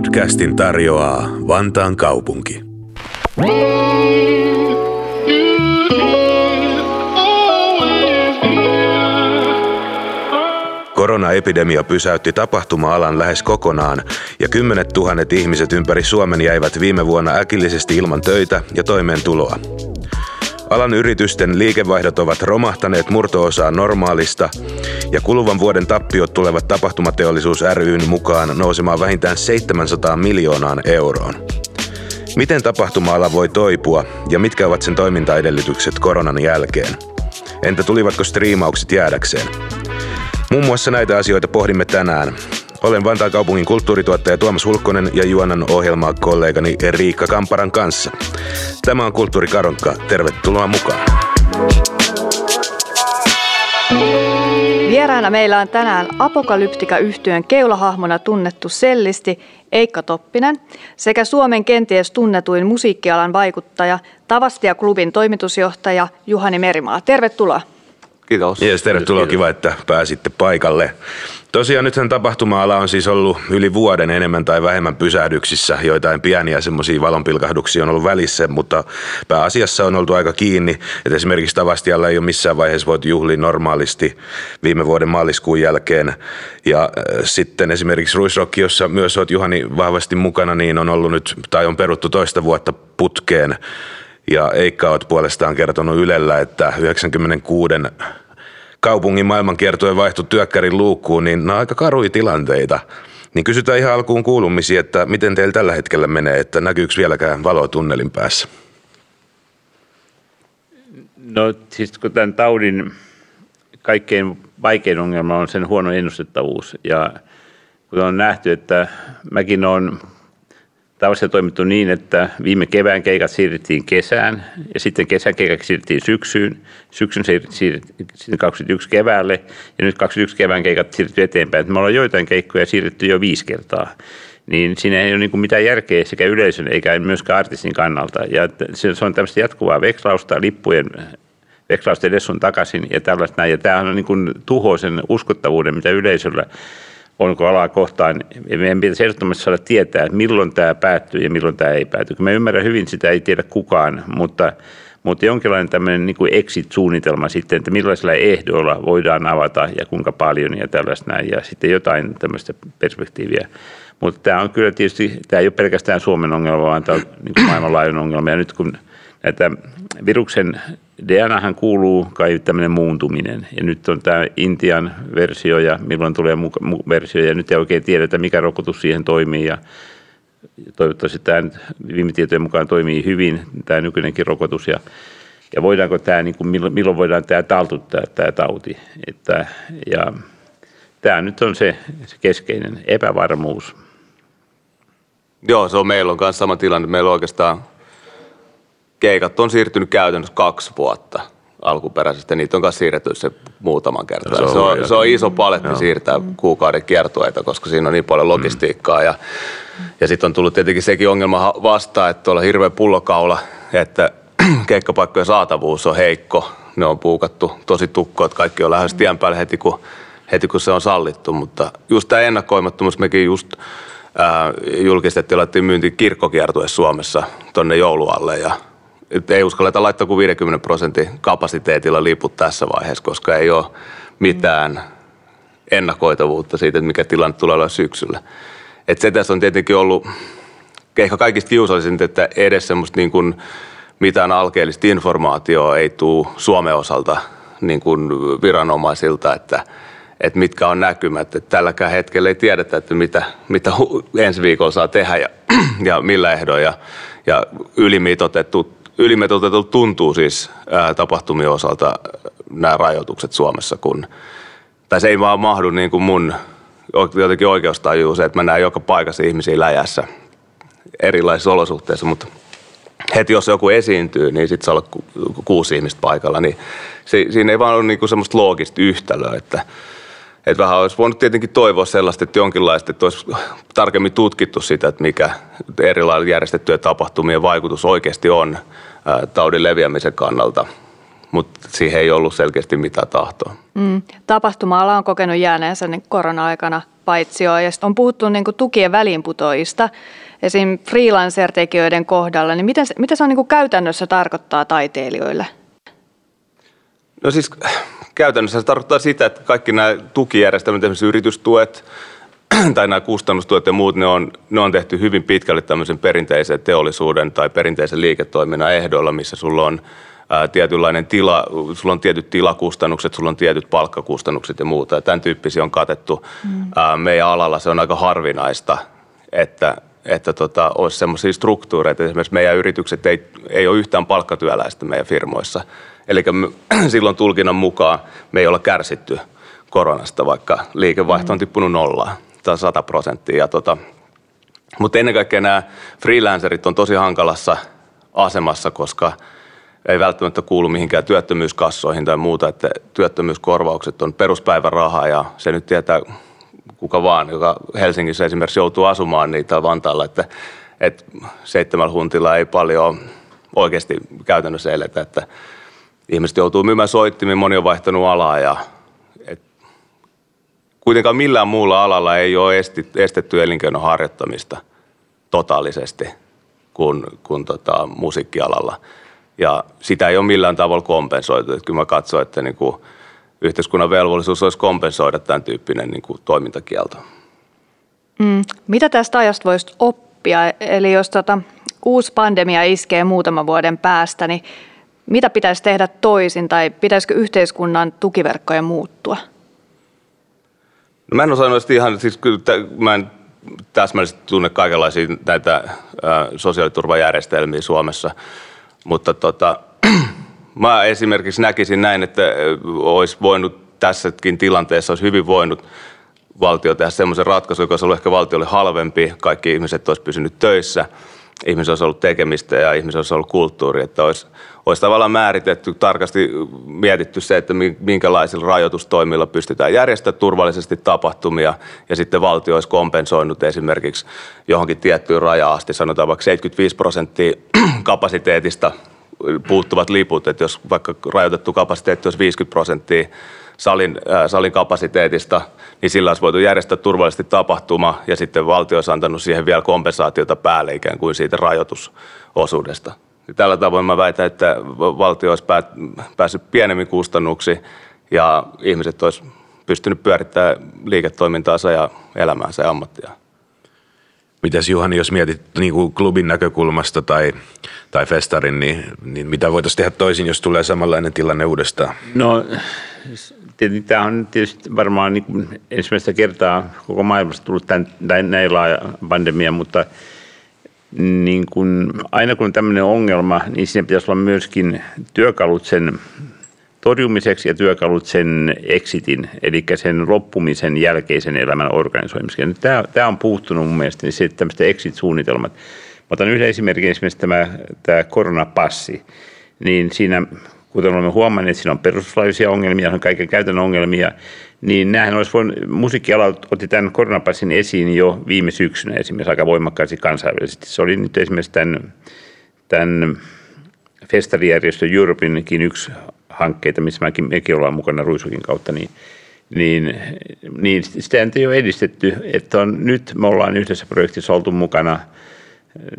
Podcastin tarjoaa Vantaan kaupunki. Koronaepidemia pysäytti tapahtuma-alan lähes kokonaan ja kymmenet tuhannet ihmiset ympäri Suomen jäivät viime vuonna äkillisesti ilman töitä ja toimeentuloa. Alan yritysten liikevaihdot ovat romahtaneet murtoosaan normaalista ja kuluvan vuoden tappiot tulevat tapahtumateollisuus ryn mukaan nousemaan vähintään 700 miljoonaan euroon. Miten tapahtuma-ala voi toipua ja mitkä ovat sen toimintaedellytykset koronan jälkeen? Entä tulivatko striimaukset jäädäkseen? Muun muassa näitä asioita pohdimme tänään. Olen Vantaan kaupungin kulttuurituottaja Tuomas Hulkkonen ja juonan ohjelmaa kollegani Riikka Kamparan kanssa. Tämä on Kulttuuri Karonkka. Tervetuloa mukaan. Vieraana meillä on tänään apokalyptika yhtyön keulahahmona tunnettu sellisti Eikka Toppinen sekä Suomen kenties tunnetuin musiikkialan vaikuttaja Tavastia-klubin toimitusjohtaja Juhani Merimaa. Tervetuloa. Kiitos. Yes, tervetuloa. Kiva, että pääsitte paikalle. Tosiaan nythän tapahtuma-ala on siis ollut yli vuoden enemmän tai vähemmän pysähdyksissä. Joitain pieniä semmoisia valonpilkahduksia on ollut välissä, mutta pääasiassa on oltu aika kiinni. Et esimerkiksi Tavastialla ei ole missään vaiheessa voitu juhlia normaalisti viime vuoden maaliskuun jälkeen. Ja äh, sitten esimerkiksi Ruisrock, jossa myös olet Juhani vahvasti mukana, niin on ollut nyt, tai on peruttu toista vuotta putkeen. Ja Eikka olet puolestaan kertonut Ylellä, että 96 kaupungin maailmankiertojen vaihtu työkkärin luukkuun, niin nämä on aika karuja tilanteita. Niin kysytään ihan alkuun kuulumisia, että miten teillä tällä hetkellä menee, että näkyykö vieläkään valoa tunnelin päässä? No siis kun tämän taudin kaikkein vaikein ongelma on sen huono ennustettavuus ja kun on nähty, että mäkin olen tavallaan toimittu niin, että viime kevään keikat siirrettiin kesään ja sitten kesän keikat siirrettiin syksyyn. Syksyn siirrettiin 21 keväälle ja nyt 21 kevään keikat siirretty eteenpäin. Me ollaan joitain keikkoja siirretty jo viisi kertaa. Niin siinä ei ole niin mitään järkeä sekä yleisön eikä myöskään artistin kannalta. Ja se on tämmöistä jatkuvaa vekslausta, lippujen vekslausta edes on takaisin ja tällaista näin. Ja tämä on niin kuin tuhoisen uskottavuuden, mitä yleisöllä onko alaa kohtaan. Meidän pitäisi ehdottomasti saada tietää, että milloin tämä päättyy ja milloin tämä ei pääty. Kun mä ymmärrän hyvin, sitä ei tiedä kukaan, mutta, mutta jonkinlainen tämmöinen niin kuin exit-suunnitelma sitten, että millaisilla ehdoilla voidaan avata ja kuinka paljon ja tällaista näin. Ja sitten jotain tämmöistä perspektiiviä. Mutta tämä on kyllä tietysti, tämä ei ole pelkästään Suomen ongelma, vaan tämä on niin maailmanlaajuinen ongelma. Ja nyt kun näitä viruksen DNAhan kuuluu kai tämmöinen muuntuminen. Ja nyt on tämä Intian versio ja milloin tulee mu- versio ja nyt ei oikein tiedetä, mikä rokotus siihen toimii. Ja toivottavasti tämä viime tietojen mukaan toimii hyvin, tämä nykyinenkin rokotus. Ja, ja voidaanko tämä, niin kuin, milloin voidaan tämä taltuttaa, tämä tauti. Että, ja tämä nyt on se, se keskeinen epävarmuus. Joo, se on meillä on myös sama tilanne. Meillä on oikeastaan keikat on siirtynyt käytännössä kaksi vuotta alkuperäisesti. Niitä on myös siirretty se muutaman kertaa. Se on, se on, se on iso paletti Joo. siirtää kuukauden kiertueita, koska siinä on niin paljon logistiikkaa. Mm. Ja, ja sitten on tullut tietenkin sekin ongelma vastaan, että tuolla hirveä pullokaula, että keikkapaikkojen saatavuus on heikko. Ne on puukattu tosi tukko, että kaikki on lähes tien päälle heti kun, heti kun se on sallittu. Mutta just tämä ennakoimattomuus, mekin just ää, julkistettiin, laitettiin myynti kirkkokiertue Suomessa tonne joulualle ja ei uskalleta laittaa kuin 50 prosentin kapasiteetilla liput tässä vaiheessa, koska ei ole mitään ennakoitavuutta siitä, että mikä tilanne tulee olla syksyllä. Et se tässä on tietenkin ollut ehkä kaikista kiusallisinta, että edes semmoista niin kuin mitään alkeellista informaatiota ei tule Suomen osalta niin kuin viranomaisilta, että, että mitkä on näkymät. Että tälläkään hetkellä ei tiedetä, että mitä, mitä ensi viikolla saa tehdä ja, ja millä ehdoilla. Ja, ja ylimitoitettu ylimitoitetulta tuntuu siis ää, tapahtumien osalta nämä rajoitukset Suomessa, kun, tai se ei vaan mahdu niin kuin mun jotenkin oikeustajuu se, että mä näen joka paikassa ihmisiä läjässä erilaisissa olosuhteissa, mutta heti jos joku esiintyy, niin sitten saa olla ku, kuusi ihmistä paikalla, niin se, siinä ei vaan ole niinku semmoista loogista yhtälöä, että että vähän olisi voinut tietenkin toivoa sellaista, että jonkinlaista, että olisi tarkemmin tutkittu sitä, että mikä erilainen järjestettyjen tapahtumien vaikutus oikeasti on taudin leviämisen kannalta. mutta siihen ei ollut selkeästi mitään tahtoa. Mm. Tapahtuma-ala on kokenut jääneensä niin korona-aikana paitsi jo, ja on puhuttu niin kuin tukien väliinputoista, esim. freelancer-tekijöiden kohdalla, niin miten mitä se on niin kuin käytännössä tarkoittaa taiteilijoille? No siis käytännössä se tarkoittaa sitä, että kaikki nämä tukijärjestelmät, esimerkiksi yritystuet tai nämä kustannustuet ja muut, ne on, ne on tehty hyvin pitkälle tämmöisen perinteisen teollisuuden tai perinteisen liiketoiminnan ehdoilla, missä sulla on ää, tietynlainen tila, sulla on tietyt tilakustannukset, sulla on tietyt palkkakustannukset ja muuta. Ja tämän tyyppisiä on katettu mm. ää, meidän alalla. Se on aika harvinaista, että, että tota, olisi semmoisia struktuureita. Esimerkiksi meidän yritykset ei, ei ole yhtään palkkatyöläistä meidän firmoissa. Eli silloin tulkinnan mukaan me ei olla kärsitty koronasta, vaikka liikevaihto on tippunut nollaan tai 100 prosenttia. Tota, mutta ennen kaikkea nämä freelancerit on tosi hankalassa asemassa, koska ei välttämättä kuulu mihinkään työttömyyskassoihin tai muuta, että työttömyyskorvaukset on peruspäiväraha ja se nyt tietää kuka vaan, joka Helsingissä esimerkiksi joutuu asumaan niitä Vantaalla, että, että seitsemällä huntilla ei paljon oikeasti käytännössä eletä, että ihmiset joutuu myymään soittimin, moni on vaihtanut alaa ja kuitenkaan millään muulla alalla ei ole estetty elinkeinon harjoittamista totaalisesti kuin, kuin tota, musiikkialalla. Ja sitä ei ole millään tavalla kompensoitu. Että kyllä mä katson, että niin kuin yhteiskunnan velvollisuus olisi kompensoida tämän tyyppinen niin kuin toimintakielto. Mm. Mitä tästä ajasta voisi oppia? Eli jos tota, uusi pandemia iskee muutaman vuoden päästä, niin mitä pitäisi tehdä toisin tai pitäisikö yhteiskunnan tukiverkkojen muuttua? No mä en osaa noista ihan, siis kyllä mä en täsmällisesti tunne kaikenlaisia näitä sosiaaliturvajärjestelmiä Suomessa, mutta tota, mä esimerkiksi näkisin näin, että olisi voinut tässäkin tilanteessa, olisi hyvin voinut valtio tehdä semmoisen ratkaisun, joka olisi ollut ehkä valtiolle halvempi, kaikki ihmiset olisi pysynyt töissä – ihmisellä olisi ollut tekemistä ja ihmisellä olisi ollut kulttuuri, että olisi, olisi tavallaan määritetty, tarkasti mietitty se, että minkälaisilla rajoitustoimilla pystytään järjestämään turvallisesti tapahtumia ja sitten valtio olisi kompensoinut esimerkiksi johonkin tiettyyn rajaan asti, sanotaan vaikka 75 prosenttia kapasiteetista puuttuvat liput, että jos vaikka rajoitettu kapasiteetti olisi 50 prosenttia salin, äh, salin kapasiteetista, niin sillä olisi voitu järjestää turvallisesti tapahtuma ja sitten valtio olisi antanut siihen vielä kompensaatiota päälle ikään kuin siitä rajoitusosuudesta. Ja tällä tavoin mä väitän, että valtio olisi päässyt pienemmin kustannuksi ja ihmiset olisi pystynyt pyörittämään liiketoimintaansa ja elämäänsä ja ammattiaan. Mitäs Juhani, jos mietit niin kuin klubin näkökulmasta tai, tai festarin, niin, niin mitä voitaisiin tehdä toisin, jos tulee samanlainen tilanne uudestaan? No tietysti tämä on tietysti varmaan niin ensimmäistä kertaa koko maailmassa tullut tämän, näin laaja pandemia, mutta niin kuin, aina kun on tämmöinen ongelma, niin siinä pitäisi olla myöskin työkalut sen torjumiseksi ja työkalut sen exitin, eli sen loppumisen jälkeisen elämän organisoimiseksi. Tämä, tämä on puuttunut mun mielestä, niin se, tämmöistä exit-suunnitelmat. Mä otan yhden esimerkin, esimerkiksi tämä, tämä koronapassi. Niin siinä kuten olemme huomanneet, siinä on perustuslaillisia ongelmia, on kaiken käytännön ongelmia, niin nämähän olisi voinut, musiikkiala otti tämän koronapassin esiin jo viime syksynä esimerkiksi aika voimakkaasti kansainvälisesti. Se oli nyt esimerkiksi tämän, tämän festarijärjestö Europinkin yksi hankkeita, missä mäkin, mekin ollaan mukana Ruisukin kautta, niin, niin, niin sitä ei ole edistetty, että on, nyt me ollaan yhdessä projektissa oltu mukana –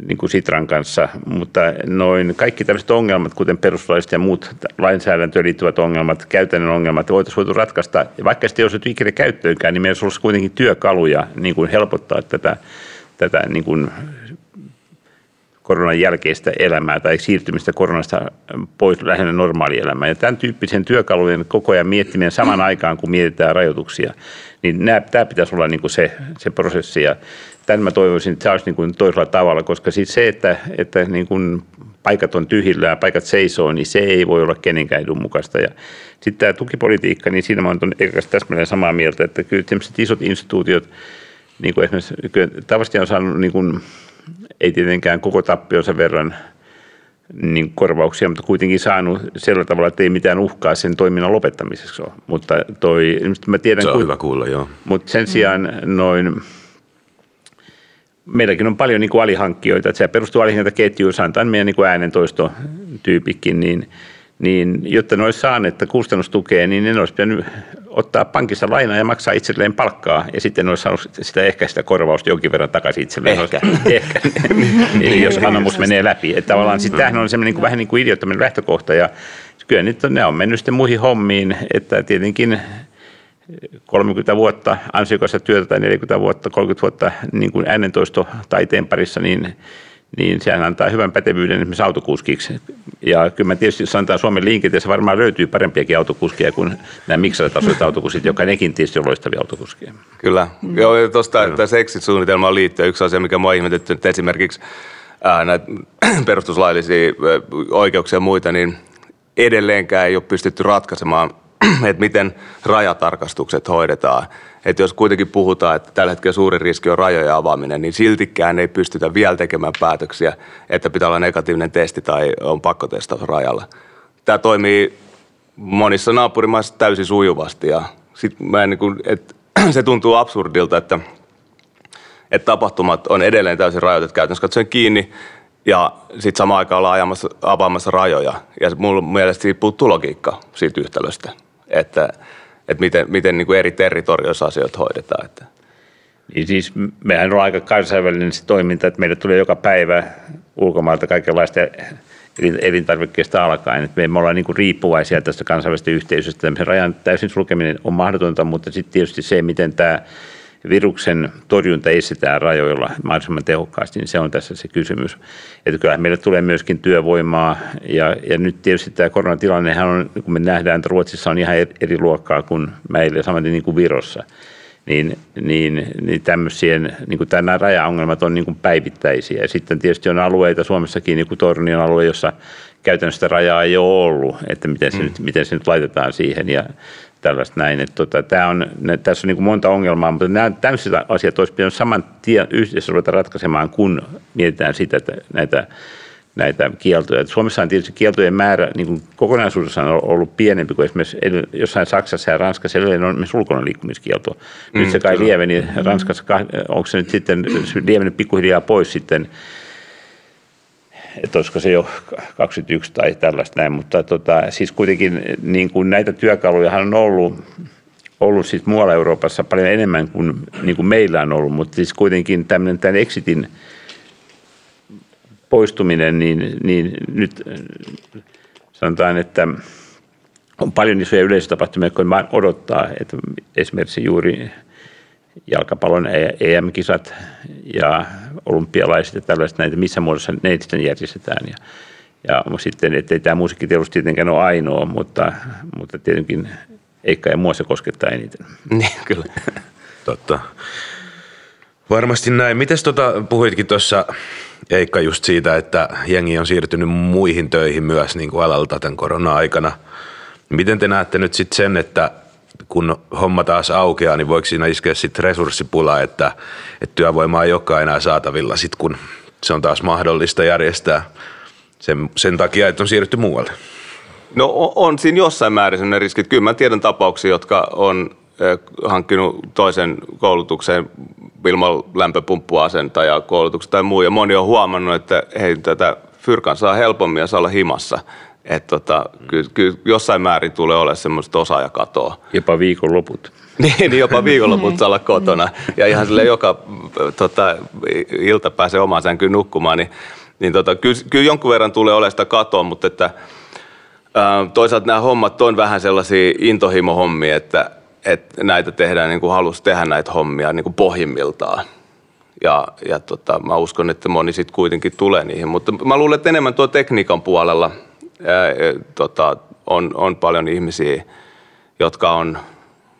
niin kuin Sitran kanssa, mutta noin kaikki tällaiset ongelmat, kuten perustuslaiset ja muut lainsäädäntöön liittyvät ongelmat, käytännön ongelmat, voitaisiin voitu ratkaista, ja vaikka sitten ei olisi ikinä käyttöönkään, niin meillä olisi kuitenkin työkaluja niin kuin helpottaa tätä, tätä niin kuin koronan jälkeistä elämää tai siirtymistä koronasta pois lähinnä normaalielämään. Ja tämän tyyppisen työkalujen koko ajan miettiminen saman aikaan, kun mietitään rajoituksia, niin nämä, tämä pitäisi olla niin kuin se, se prosessi. Ja tämän mä toivoisin, että se olisi niin kuin toisella tavalla, koska siis se, että, että niin kuin paikat on tyhjillä ja paikat seisoo, niin se ei voi olla kenenkään edun mukaista. Ja sitten tämä tukipolitiikka, niin siinä mä olen täsmälleen samaa mieltä, että kyllä isot instituutiot, niin kuin esimerkiksi tavasti on saanut, niin kuin, ei tietenkään koko tappionsa verran niin korvauksia, mutta kuitenkin saanut sillä tavalla, että ei mitään uhkaa sen toiminnan lopettamiseksi ole. Mutta toi, mä tiedän, se on ku, hyvä kuulla, joo. Mutta sen sijaan noin, meilläkin on paljon niin kuin alihankkijoita, että se perustuu alihankintaketjuun, sanotaan meidän niin äänentoistotyypikin, niin, niin jotta ne olisi saaneet kustannustukea, niin ne olisi pitänyt ottaa pankissa lainaa ja maksaa itselleen palkkaa, ja sitten ne olisi saanut sitä ehkä sitä korvausta jonkin verran takaisin itselleen. Ehkä. ehkä. niin, jos anomus menee läpi. Että tavallaan sitten tämähän on semmoinen niin kuin, vähän niin kuin idiottaminen lähtökohta, ja kyllä nyt on, ne on mennyt sitten muihin hommiin, että tietenkin 30 vuotta ansiokasta työtä tai 40 vuotta, 30 vuotta niin kuin äänentoisto taiteen parissa, niin niin sehän antaa hyvän pätevyyden esimerkiksi autokuskiksi. Ja kyllä mä tietysti sanotaan Suomen liikenteessä varmaan löytyy parempiakin autokuskeja kuin nämä miksatasoiset autokuskit, joka nekin tietysti on loistavia autokuskeja. Kyllä. Mm. Joo, ja tuosta tässä exit-suunnitelmaan liittyen yksi asia, mikä mua ihmetetty, että esimerkiksi ää, näitä perustuslaillisia oikeuksia ja muita, niin edelleenkään ei ole pystytty ratkaisemaan, että miten rajatarkastukset hoidetaan että jos kuitenkin puhutaan, että tällä hetkellä suuri riski on rajojen avaaminen, niin siltikään ei pystytä vielä tekemään päätöksiä, että pitää olla negatiivinen testi tai on pakkotestaus rajalla. Tämä toimii monissa naapurimaissa täysin sujuvasti ja sit mä en niin kuin, että se tuntuu absurdilta, että, että tapahtumat on edelleen täysin rajoitettu käytännössä katsoen kiinni ja sitten samaan aikaan ollaan ajamassa, avaamassa rajoja. Ja mulla mielestä siitä puuttuu logiikka siitä yhtälöstä, että – että miten, miten niin kuin eri territorioissa asioita hoidetaan. Että. Niin siis mehän on aika kansainvälinen se toiminta, että meille tulee joka päivä ulkomailta kaikenlaista elintarvikkeista alkaen. Että me ollaan niin kuin riippuvaisia tästä kansainvälisestä yhteisöstä. Tämmöisen rajan täysin sulkeminen on mahdotonta, mutta sitten tietysti se, miten tämä viruksen torjunta estetään rajoilla mahdollisimman tehokkaasti, niin se on tässä se kysymys. Että kyllähän meille tulee myöskin työvoimaa ja, ja nyt tietysti tämä koronatilannehan on, kun me nähdään, että Ruotsissa on ihan eri luokkaa kuin meillä, samaten niin kuin Virossa niin, niin, niin tämmöisien, niin kuin nämä rajaongelmat on niin kuin päivittäisiä. Ja sitten tietysti on alueita Suomessakin, niin kuin Tornion alue, jossa käytännössä rajaa ei ole ollut, että miten se, mm. nyt, miten se nyt laitetaan siihen. Ja tällaista näin. Että tota, tämä on, tässä on niin kuin monta ongelmaa, mutta nämä tämmöiset asiat olisi pitänyt saman tien yhdessä ruveta ratkaisemaan, kun mietitään sitä, että näitä näitä kieltoja. Suomessa on tietysti kieltojen määrä niin kuin kokonaisuudessaan on ollut pienempi kuin esimerkiksi jossain Saksassa ja Ranskassa edelleen on myös ulkona liikkumiskielto. Nyt mm, se kai lieveni Ranskassa, onko se nyt sitten lievennyt pikkuhiljaa pois sitten että olisiko se jo 21 tai tällaista näin, mutta tota, siis kuitenkin niin kuin näitä työkaluja on ollut, ollut siis muualla Euroopassa paljon enemmän kuin, niin kuin meillä on ollut, mutta siis kuitenkin tämmöinen tämän exitin poistuminen, niin, niin nyt sanotaan, että on paljon isoja yleisötapahtumia, vaan odottaa, että esimerkiksi juuri jalkapallon EM-kisat ja olympialaiset ja tällaiset näitä, missä muodossa ne sitten järjestetään. Ja, ja sitten, ettei tämä musiikkiteollisuus tietenkään ole ainoa, mutta, mutta tietenkin Eikka ja mua se koskettaa eniten. Niin, kyllä. Totta. Varmasti näin. Mites tota, puhuitkin tuossa Eikka just siitä, että jengi on siirtynyt muihin töihin myös niin kuin alalta tämän korona-aikana. Miten te näette nyt sitten sen, että kun homma taas aukeaa, niin voiko siinä iskeä sitten resurssipula, että, että työvoimaa ei olekaan enää saatavilla sit kun se on taas mahdollista järjestää sen, sen takia, että on siirrytty muualle? No on siinä jossain määrin sellainen riski. Kyllä mä tiedän tapauksia, jotka on hankkinut toisen koulutuksen ilman lämpöpumppuasentaja koulutuksen tai muu. Ja moni on huomannut, että hei, tätä fyrkan saa helpommin ja saa olla himassa – että tota, kyllä, kyllä jossain määrin tulee olemaan semmoista osaajakatoa. Jopa viikonloput. niin, niin, jopa viikonloput saa olla kotona. Ja ihan sille joka tota, ilta pääsee omaan sänkyyn nukkumaan, niin, niin tota, kyllä, kyllä jonkun verran tulee olemaan sitä katoa, mutta että, ää, toisaalta nämä hommat on vähän sellaisia intohimohommia, että, että näitä tehdään niin kuin halus tehdä näitä hommia niin kuin pohjimmiltaan. Ja, ja tota, mä uskon, että moni sitten kuitenkin tulee niihin. Mutta mä luulen, että enemmän tuo tekniikan puolella – ää, tota, on, on paljon ihmisiä, jotka on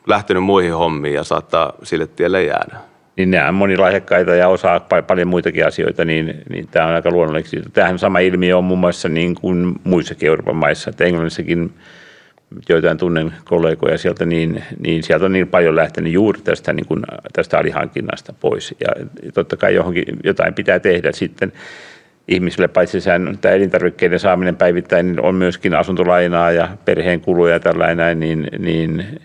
lähtenyt muihin hommiin ja saattaa sille tielle jäädä. Niin nämä on monilahjakkaita ja osaa paljon muitakin asioita, niin, niin tämä on aika luonnollisesti. Tähän sama ilmiö on muun muassa niin kuin muissakin Euroopan maissa, että Englannissakin joitain tunnen kollegoja sieltä, niin, niin sieltä on niin paljon lähtenyt juuri tästä, niin kuin, tästä alihankinnasta pois. Ja totta kai johonkin, jotain pitää tehdä sitten ihmisille, paitsi sen, tämä elintarvikkeiden saaminen päivittäin, niin on myöskin asuntolainaa ja perheen kuluja ja tällainen, niin, niin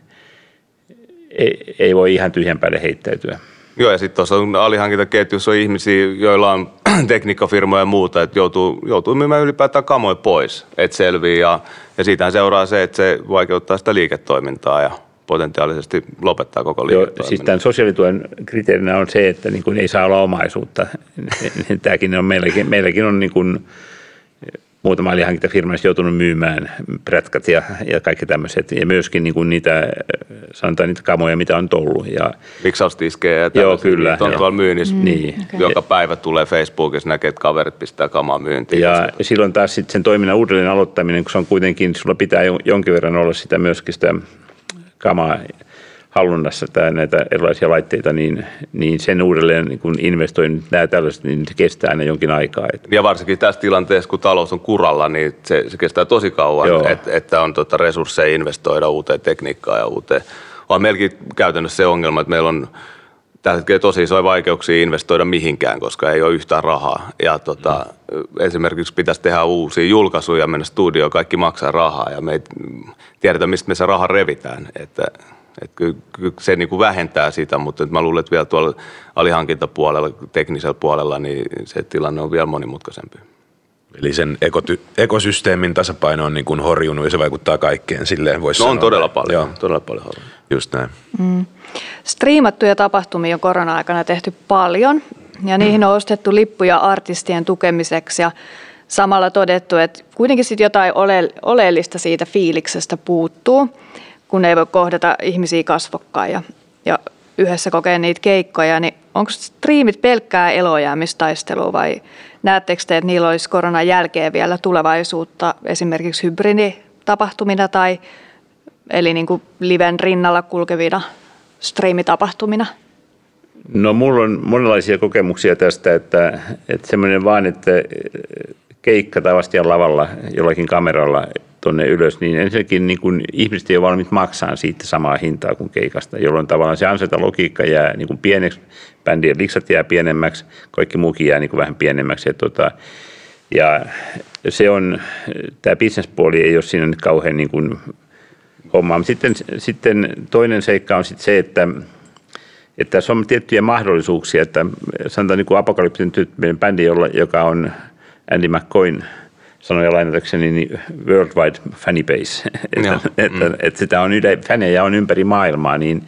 ei, ei voi ihan tyhjän päälle heittäytyä. Joo, ja sitten tuossa alihankintaketjussa on ihmisiä, joilla on tekniikkafirmoja ja muuta, että joutuu, joutuu myymään ylipäätään kamoja pois, että selvii. Ja, ja siitähän seuraa se, että se vaikeuttaa sitä liiketoimintaa ja potentiaalisesti lopettaa koko liiketoiminnan. Joo, siis tämän sosiaalituen kriteerinä on se, että niin kuin ei saa olla omaisuutta. Tämäkin on meilläkin, meilläkin on niin kuin muutama alihankintafirma joutunut myymään prätkät ja, ja kaikki tämmöiset. Ja myöskin niin kuin niitä, sanotaan niitä kamoja, mitä on tullut. Ja, Miksaustiskejä ja Joo, kyllä. Niitä on joo. tuolla myynnissä. Mm, niin. Okay. Joka päivä tulee Facebookissa, näkee, että kaverit pistää kamaa myyntiin. Ja silloin taas sitten sen toiminnan uudelleen aloittaminen, kun se on kuitenkin, sulla pitää jonkin verran olla sitä myöskin sitä kamaa hallunnassa tai näitä erilaisia laitteita, niin, niin sen uudelleen niin kun investoin nämä tällaiset, niin se kestää aina jonkin aikaa. Ja varsinkin tässä tilanteessa, kun talous on kuralla, niin se, se kestää tosi kauan, että, että on tota resursseja investoida uuteen tekniikkaan ja uuteen. On meilläkin käytännössä se ongelma, että meillä on tällä hetkellä tosi isoja vaikeuksia investoida mihinkään, koska ei ole yhtään rahaa. Ja tota, mm. esimerkiksi pitäisi tehdä uusia julkaisuja, mennä studioon, kaikki maksaa rahaa ja me ei tiedetä, mistä me se raha revitään. Että että kyllä, kyllä se niin kuin vähentää sitä, mutta mä luulen, että vielä tuolla alihankintapuolella, teknisellä puolella, niin se tilanne on vielä monimutkaisempi. Eli sen ekoty- ekosysteemin tasapaino on niin kuin horjunut ja se vaikuttaa kaikkeen silleen voisi no sanoa. on todella paljon, Joo. todella paljon horjunut. Just näin. Mm. Striimattuja tapahtumia on korona-aikana tehty paljon ja niihin on ostettu lippuja artistien tukemiseksi ja samalla todettu, että kuitenkin sitten jotain ole- oleellista siitä fiiliksestä puuttuu kun ei voi kohdata ihmisiä kasvokkaan ja, ja yhdessä kokea niitä keikkoja, niin onko striimit pelkkää elojäämistaistelua vai näettekö te, että niillä olisi koronan jälkeen vielä tulevaisuutta esimerkiksi hybriditapahtumina tai eli niin kuin liven rinnalla kulkevina striimitapahtumina? No mulla on monenlaisia kokemuksia tästä, että, että semmoinen vaan, että keikka tai lavalla jollakin kameralla tuonne ylös, niin ensinnäkin niin kuin ihmiset ei ole valmiit maksaa siitä samaa hintaa kuin keikasta, jolloin tavallaan se anseta logiikka jää niin kuin pieneksi, bändien liksat jää pienemmäksi, kaikki muukin jää niin kuin vähän pienemmäksi. Ja, tota, ja se on, tämä bisnespuoli ei ole siinä nyt kauhean niin kuin hommaa. Sitten, sitten toinen seikka on sitten se, että että tässä on tiettyjä mahdollisuuksia, että sanotaan niin kuin apokalyptinen tyyppinen bändi, joka on Andy McCoyn – sanoja lainatakseni, niin worldwide fanbase, että, että, mm. että sitä on yle, fanejä on ympäri maailmaa, niin,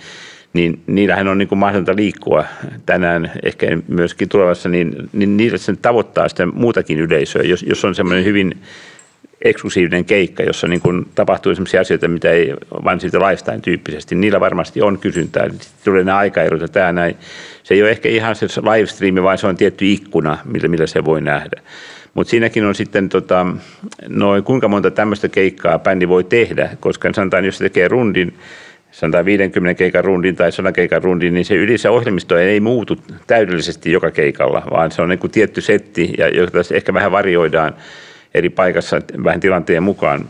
niin niillähän on niin kuin mahdollista liikkua tänään, ehkä myöskin tulevassa, niin, niin niillä sen tavoittaa sitä muutakin yleisöä, jos, jos on semmoinen hyvin eksklusiivinen keikka, jossa niin kuin tapahtuu sellaisia asioita, mitä ei vain siitä lifestyle tyyppisesti. Niillä varmasti on kysyntää. Sitten tulee nämä aikaerot ja tämä näin. Se ei ole ehkä ihan se livestreami, vaan se on tietty ikkuna, millä, millä se voi nähdä. Mutta siinäkin on sitten tota, noin kuinka monta tämmöistä keikkaa bändi voi tehdä, koska sanotaan, jos se tekee rundin, sanotaan 50 keikan rundin tai 100 keikan rundin, niin se yleensä ohjelmisto ei muutu täydellisesti joka keikalla, vaan se on niin kuin tietty setti, ja jota ehkä vähän varioidaan eri paikassa vähän tilanteen mukaan.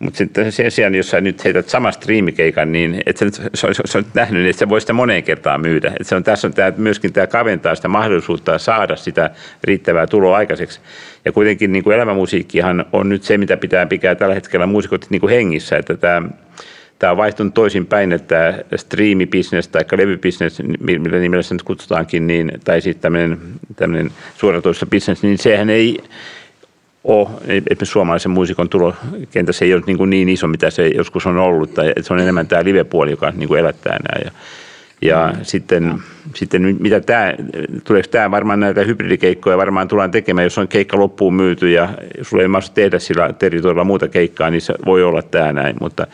Mutta sitten sen sijaan, jos sä nyt heität sama striimikeikan, niin et sä nyt, se on, se on nähnyt, että sä voi sitä moneen kertaan myydä. Et se on, tässä on tää, myöskin tämä kaventaa sitä mahdollisuutta saada sitä riittävää tuloa aikaiseksi. Ja kuitenkin niin kuin elämänmusiikkihan on nyt se, mitä pitää pitää tällä hetkellä muusikot niin kuin hengissä, että tämä tämä on vaihtunut toisinpäin, että striimibisnes tai levybisnes, millä nimellä se nyt kutsutaankin, niin, tai sitten tämmöinen, tämmöinen suoratoistobisnes, niin sehän ei ole, että suomalaisen muusikon tulokentässä ei ole niin, niin iso, mitä se joskus on ollut, tai se on enemmän tämä live-puoli, joka niin kuin elättää nämä. Ja, ja mm. sitten, sitten mitä tämä, tuleeko tämä varmaan näitä hybridikeikkoja varmaan tullaan tekemään, jos on keikka loppuun myyty ja sulla ei mahdollista tehdä sillä territorilla muuta keikkaa, niin se voi olla tämä näin, mutta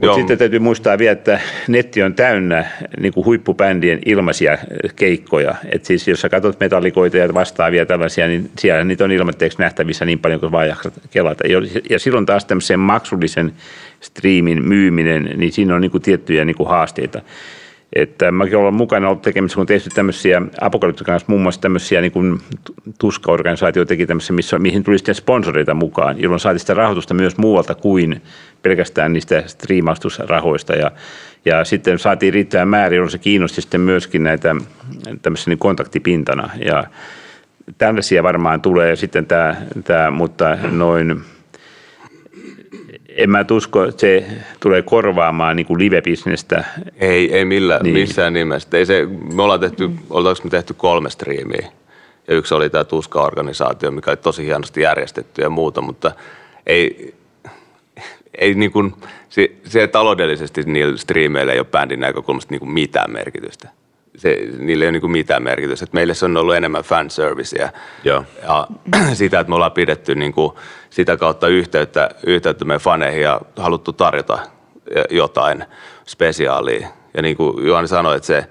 mutta sitten täytyy muistaa vielä, että netti on täynnä niin kuin huippubändien ilmaisia keikkoja. Et siis jos sä katsot metallikoita ja vastaavia tällaisia, niin siellä niitä on ilmatteeksi nähtävissä niin paljon kuin vaan jaksat kelata. Ja silloin taas tämmöisen maksullisen striimin myyminen, niin siinä on niin kuin tiettyjä niin kuin haasteita. Että mäkin olen mukana ollut tekemässä, kun tehty tämmöisiä Apokalyptin kanssa muun muassa tämmöisiä niin kuin tuskaorganisaatio teki tämmöisiä, missä, mihin tuli sitten sponsoreita mukaan, jolloin saatiin sitä rahoitusta myös muualta kuin pelkästään niistä striimaustusrahoista. Ja, ja sitten saatiin riittävän määrä, jolloin se kiinnosti sitten myöskin näitä tämmöisiä niin kontaktipintana. Ja tällaisia varmaan tulee sitten tämä, tämä mutta noin en mä usko, että se tulee korvaamaan niin live-bisnestä. Ei, ei millään, niin. missään nimessä. Ei se, me ollaan tehty, me tehty kolme striimiä Ja yksi oli tämä Tuska-organisaatio, mikä oli tosi hienosti järjestetty ja muuta, mutta ei, ei niin kuin, se, se taloudellisesti niillä striimeillä ei ole bändin näkökulmasta niin kuin mitään merkitystä. Se, niillä ei ole niin kuin mitään merkitystä. Että meille se on ollut enemmän fanserviceä Joo. ja sitä, että me ollaan pidetty niin kuin sitä kautta yhteyttä, yhteyttä meidän faneihin ja haluttu tarjota jotain spesiaalia. Ja niin kuin Juhani sanoi, että se,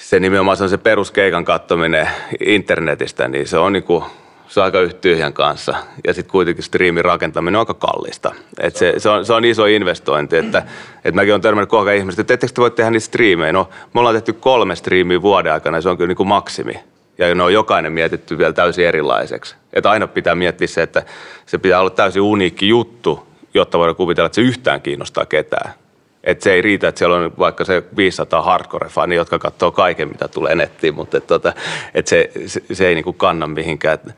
se nimenomaan se on se peruskeikan kattominen internetistä, niin se on niin kuin, se on aika tyhjän kanssa. Ja sitten kuitenkin striimin rakentaminen on aika kallista. Et se, se, on, se on iso investointi, että, että mäkin olen törmännyt kohta ihmiset, että ettekö te voi tehdä niitä striimejä? No, me ollaan tehty kolme striimiä vuoden aikana ja se on kyllä niin kuin maksimi. Ja ne on jokainen mietitty vielä täysin erilaiseksi. Että aina pitää miettiä se, että se pitää olla täysin uniikki juttu, jotta voidaan kuvitella, että se yhtään kiinnostaa ketään. Että se ei riitä, että siellä on vaikka se 500 hardcore-fani, jotka katsoo kaiken, mitä tulee nettiin, mutta että, tota, että se, se, se ei niinku kanna mihinkään. Että,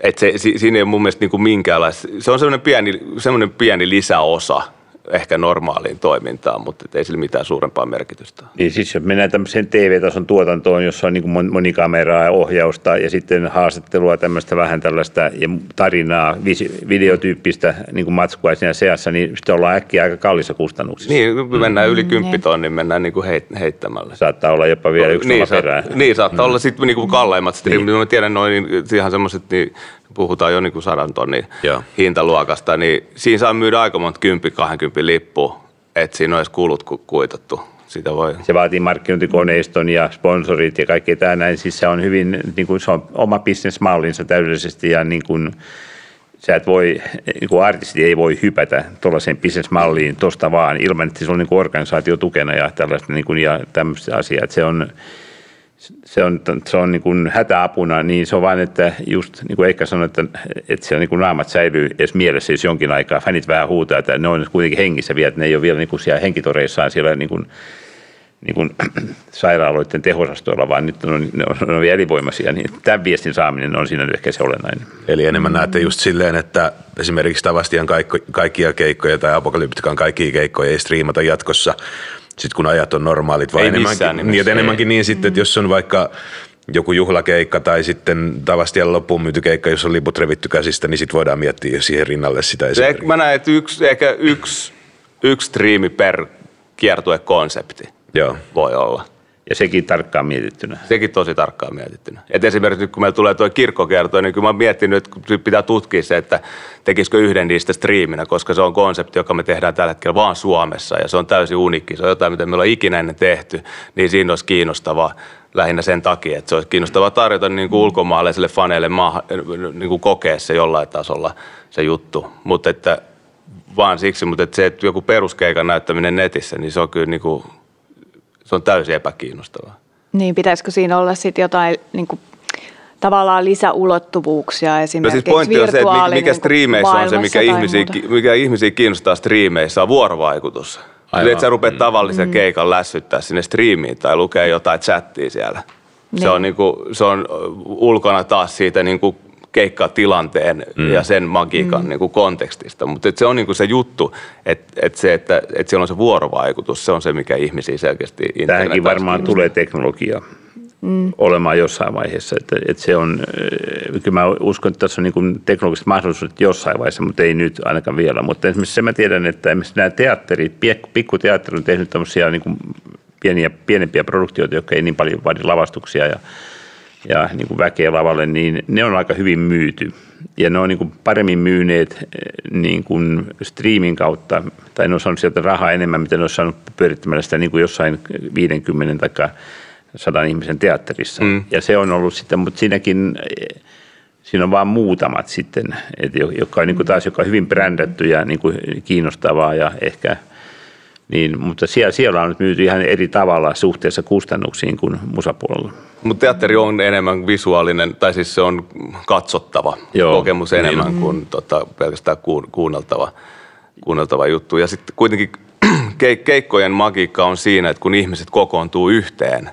että se, siinä ei ole mun mielestä niinku minkäänlaista, se on semmoinen pieni, semmoinen pieni lisäosa ehkä normaaliin toimintaan, mutta ei sillä mitään suurempaa merkitystä. Niin siis jos mennään tämmöiseen TV-tason tuotantoon, jossa on niin monikameraa ja ohjausta ja sitten haastattelua tämmöistä vähän tällaista ja tarinaa, videotyyppistä niin kuin matskua siinä seassa, niin sitten ollaan äkkiä aika kallissa kustannuksissa. Niin, me mennään yli 10 tonnin, mennään niin kuin heittämällä. Saattaa olla jopa vielä yksi niin, perään. Niin, saattaa mm. olla sitten niin kuin kalleimmat streamit. Niin. Mä tiedän noin, niin ihan semmoiset, niin puhutaan jo niin kuin sadan tonnin Joo. hintaluokasta, niin siinä saa myydä aika monta 10-20 lippua, että siinä edes kulut kuitattu. Sitä voi. Se vaatii markkinointikoneiston ja sponsorit ja kaikki tämä näin. Siis se on hyvin, niin kuin se on oma bisnesmallinsa täydellisesti ja niin kuin, sä et voi, niin kuin artisti ei voi hypätä tuollaiseen bisnesmalliin tuosta vaan ilman, että se on niin kuin organisaatio tukena ja tällaista niin kuin, ja tämmöistä asiaa. Että se on, se on, se on niin kuin hätäapuna, niin se on vain, että just niin kuin Eikka sanoi, että, että siellä niin kuin naamat säilyy edes mielessä, jos jonkin aikaa. Fänit vähän huutaa, että ne on kuitenkin hengissä vielä, että ne ei ole vielä niin kuin siellä henkitoreissaan siellä niin kuin, niin kuin sairaaloiden tehosastoilla, vaan nyt on, ne on, ne on vielä elinvoimaisia, niin tämän viestin saaminen on siinä ehkä se olennainen. Eli enemmän näette just silleen, että esimerkiksi Tavastian kaikkia keikkoja tai Apokalyptikan kaikkia keikkoja ei striimata jatkossa, sitten kun ajat on normaalit, vai enemmänkin, niin, enemmänkin niin sitten, että jos on vaikka joku juhlakeikka tai sitten Tavastian loppuun myyty keikka, jos on liput revitty käsistä, niin sitten voidaan miettiä siihen rinnalle sitä esimerkiksi. Mä näen, että yksi, ehkä yksi, yksi striimi per kiertuekonsepti Joo. voi olla. Ja sekin tarkkaan mietittynä. Sekin tosi tarkkaan mietittynä. Et esimerkiksi kun meillä tulee tuo kirkkokerto, niin kyllä mä oon miettinyt, että pitää tutkia se, että tekisikö yhden niistä striiminä, koska se on konsepti, joka me tehdään tällä hetkellä vaan Suomessa ja se on täysin unikki. Se on jotain, mitä me ollaan ikinä ennen tehty, niin siinä olisi kiinnostavaa lähinnä sen takia, että se olisi kiinnostavaa tarjota niin kuin ulkomaalaisille faneille maahan, niin kuin kokea se jollain tasolla se juttu. Mutta että vaan siksi, mutta että se, että joku peruskeikan näyttäminen netissä, niin se on kyllä niin kuin se on täysin epäkiinnostavaa. Niin, pitäisikö siinä olla sitten jotain niin kuin, tavallaan lisäulottuvuuksia esimerkiksi no siis pointti on se, että mikä striimeissä on se, mikä ihmisiä, mikä ihmisiä kiinnostaa striimeissä, on vuorovaikutus. Aivan. Että sä rupeat mm. tavallisen mm. keikan lässyttää sinne striimiin tai lukee jotain chattia siellä. Niin. Se, on niinku, se on ulkona taas siitä niinku keikkatilanteen mm. ja sen magiikan mm. niin kuin kontekstista. Mutta se on niin kuin se juttu, että, että se, että, että siellä on se vuorovaikutus, se on se, mikä ihmisiä selkeästi Tähänkin varmaan kiinnostaa. tulee teknologia mm. olemaan jossain vaiheessa. Että, että se on, äh, kyllä mä uskon, että tässä on niin teknologiset mahdollisuudet jossain vaiheessa, mutta ei nyt ainakaan vielä. Mutta esimerkiksi se mä tiedän, että esimerkiksi nämä teatterit, pikkuteatteri on tehnyt tämmöisiä niin kuin pieniä, pienempiä produktioita, jotka ei niin paljon vaadi lavastuksia ja ja niin kuin väkeä lavalle, niin ne on aika hyvin myyty. Ja ne on niin kuin paremmin myyneet eh, niin kuin streamin kautta, tai ne on saanut sieltä rahaa enemmän, mitä ne on saanut pyörittämällä sitä niin kuin jossain 50 tai 100 ihmisen teatterissa. Mm. Ja se on ollut sitten, mutta siinäkin eh, siinä on vain muutamat sitten, että, jotka on niin kuin taas joka on hyvin brändätty ja niin kuin kiinnostavaa ja ehkä – niin, mutta siellä, siellä on nyt myyty ihan eri tavalla suhteessa kustannuksiin kuin musapuolella. Mutta teatteri on enemmän visuaalinen, tai siis se on katsottava Joo, kokemus niin enemmän niin. kuin tota, pelkästään kuunneltava, kuunneltava juttu. Ja sitten kuitenkin keikkojen magiikka on siinä, että kun ihmiset kokoontuu yhteen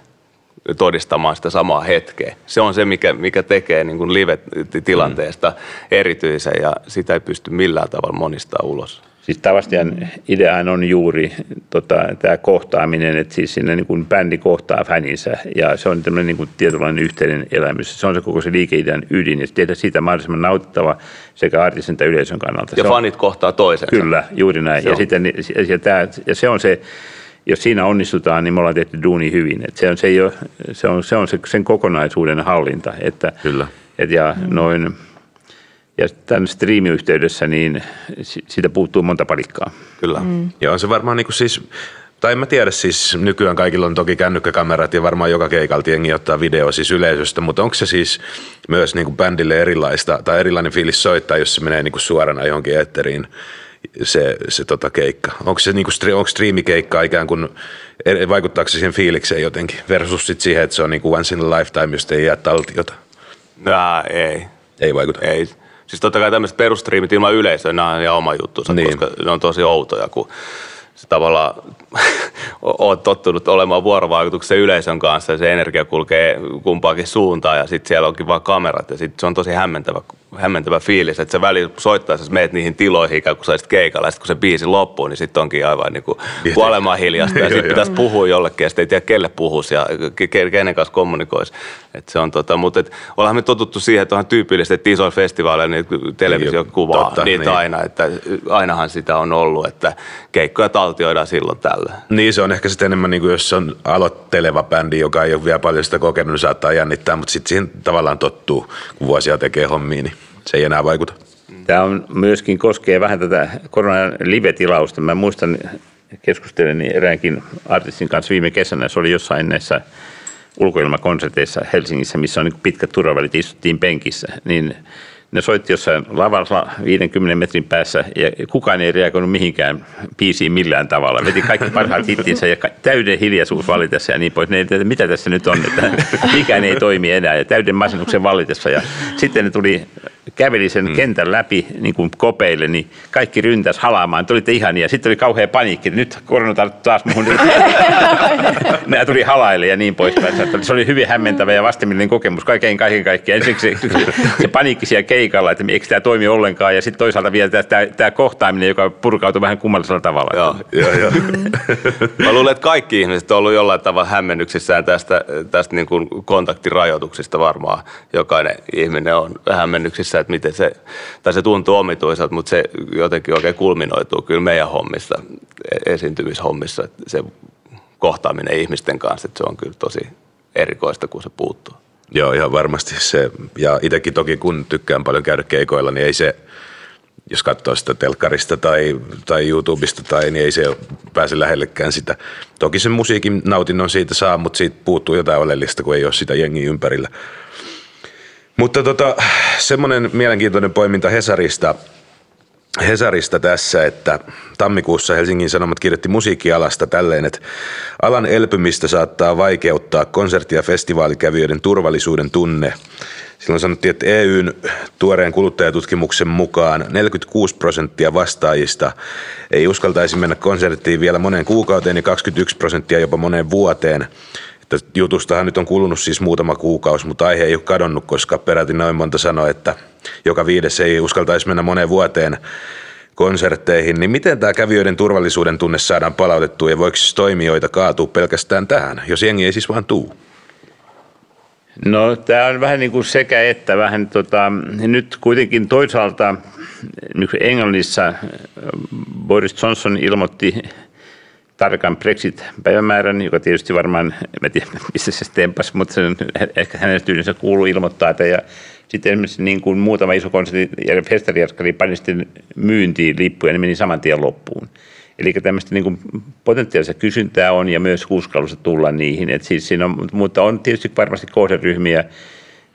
todistamaan sitä samaa hetkeä. Se on se, mikä, mikä tekee niin live-tilanteesta mm. erityisen ja sitä ei pysty millään tavalla monistaa ulos. Siis Tavastian ideahan on juuri tota, tämä kohtaaminen, että siis siinä niin kuin bändi kohtaa fäninsä ja se on tämmöinen niin kuin tietynlainen yhteinen elämys. Se on se koko se liikeidean ydin ja tehdä siitä mahdollisimman nauttava sekä artistin että yleisön kannalta. Ja se fanit on, kohtaa toisensa. Kyllä, juuri näin. Ja, sitten, ja, tämä, ja se on se, jos siinä onnistutaan, niin me ollaan tehty duuni hyvin. Et se on, se, ei ole, se, on, se on se, sen kokonaisuuden hallinta. Että, Kyllä. Et ja noin, ja tämän striimiyhteydessä niin siitä puuttuu monta palikkaa. Kyllä. Mm. Ja on se varmaan niin kuin siis, tai en mä tiedä siis, nykyään kaikilla on toki kännykkäkamerat ja varmaan joka keikalta jengi ottaa video siis yleisöstä, mutta onko se siis myös niin kuin bändille erilaista tai erilainen fiilis soittaa, jos se menee niin kuin suorana johonkin eetteriin se, se tota keikka? Onko se niin kuin, onko striimikeikka ikään kuin, vaikuttaako se siihen fiilikseen jotenkin versus sit siihen, että se on niin kuin once in a lifetime, jos ei jää taltiota? Nää, ei. Ei vaikuta? Ei. Siis totta kai tämmöiset perustriimit ilman yleisöä, nämä on ihan oma juttu, niin. koska ne on tosi outoja, kun se tavallaan oot tottunut olemaan vuorovaikutuksessa yleisön kanssa ja se energia kulkee kumpaakin suuntaan ja sitten siellä onkin vaan kamerat ja sitten se on tosi hämmentävä, hämmentävä fiilis, että se väli soittaessa meet niihin tiloihin ikään kuin saisit keikalla ja sitten kun se biisi loppuu, niin sitten onkin aivan niin kuin kuolemaan hiljasta ja sitten pitäisi puhua jollekin ja sitten ei tiedä kelle puhuisi ja kenen kanssa kommunikoisi. Et se on tota, mutta et, ollaan me totuttu siihen, että onhan tyypillistä, että isoilla festivaaleilla niin televisio niin, kuvaa totta, niitä niin. aina, että ainahan sitä on ollut, että keikkoja taltioidaan silloin tällä. Niin se on ehkä sitten enemmän niin kuin jos on aloitteleva bändi, joka ei ole vielä paljon sitä kokenut, niin saattaa jännittää, mutta sitten siihen tavallaan tottuu, kun vuosia tekee hommia, niin se ei enää vaikuta. Tämä on myöskin koskee vähän tätä koronan live-tilausta. Mä muistan keskustelin eräänkin artistin kanssa viime kesänä, se oli jossain näissä ulkoilmakonserteissa Helsingissä, missä on niin pitkät turvavälit, istuttiin penkissä, niin ne soitti jossain lavalla 50 metrin päässä ja kukaan ei reagoinut mihinkään biisiin millään tavalla. Veti kaikki parhaat hittinsä ja täyden hiljaisuus valitessa ja niin pois. Ne ei tiedä, mitä tässä nyt on, että mikään ei toimi enää ja täyden masennuksen valitessa. Ja sitten ne tuli käveli sen mm. kentän läpi niin kuin kopeille, niin kaikki ryntäs halaamaan. Te olitte ihania. Sitten oli kauhea paniikki, nyt korona taas muuhun. Nämä tuli halaille ja niin poispäin. Se oli hyvin hämmentävä ja vastenmielinen kokemus kaiken kaiken kaikkiaan. Ensiksi se, se paniikki siellä keikalla, että eikö tämä toimi ollenkaan. Ja sitten toisaalta vielä tämä, tämä, tämä kohtaaminen, joka purkautui vähän kummallisella tavalla. Joo, joo, joo. Mä luulen, että kaikki ihmiset on ollut jollain tavalla hämmennyksissään tästä, tästä niin kuin kontaktirajoituksista varmaan. Jokainen ihminen on hämmennyksissä että miten se, tai se tuntuu omituiselta, mutta se jotenkin oikein kulminoituu kyllä meidän hommissa, esiintymishommissa, että se kohtaaminen ihmisten kanssa, että se on kyllä tosi erikoista, kun se puuttuu. Joo, ihan varmasti se, ja itsekin toki kun tykkään paljon käydä keikoilla, niin ei se, jos katsoo sitä telkkarista tai, tai YouTubesta, tai, niin ei se pääse lähellekään sitä. Toki sen musiikin nautinnon siitä saa, mutta siitä puuttuu jotain oleellista, kun ei ole sitä jengiä ympärillä. Mutta tota, semmoinen mielenkiintoinen poiminta Hesarista, Hesarista tässä, että tammikuussa Helsingin Sanomat kirjoitti musiikkialasta tälleen, että alan elpymistä saattaa vaikeuttaa konsertti- ja festivaalikävijöiden turvallisuuden tunne. Silloin sanottiin, että EUn tuoreen kuluttajatutkimuksen mukaan 46 prosenttia vastaajista ei uskaltaisi mennä konserttiin vielä moneen kuukauteen ja 21 prosenttia jopa moneen vuoteen. Tästä jutustahan nyt on kulunut siis muutama kuukausi, mutta aihe ei ole kadonnut, koska peräti noin monta sanoi, että joka viides ei uskaltaisi mennä moneen vuoteen konsertteihin, niin miten tämä kävijöiden turvallisuuden tunne saadaan palautettua ja voiko siis toimijoita kaatua pelkästään tähän, jos jengi ei siis vaan tuu? No tämä on vähän niin kuin sekä että vähän tota, nyt kuitenkin toisaalta Englannissa Boris Johnson ilmoitti tarkan Brexit-päivämäärän, joka tietysti varmaan, en tiedä missä se stempas, mutta se ehkä hänen tyylinsä kuuluu ilmoittaa, ja sitten esimerkiksi niin kuin muutama iso konsertti ja festarijaskari pani sitten myyntiin lippuja, niin meni saman tien loppuun. Eli tämmöistä niin kuin potentiaalista kysyntää on ja myös uskallusta tulla niihin. Et siis siinä on, mutta on tietysti varmasti kohderyhmiä,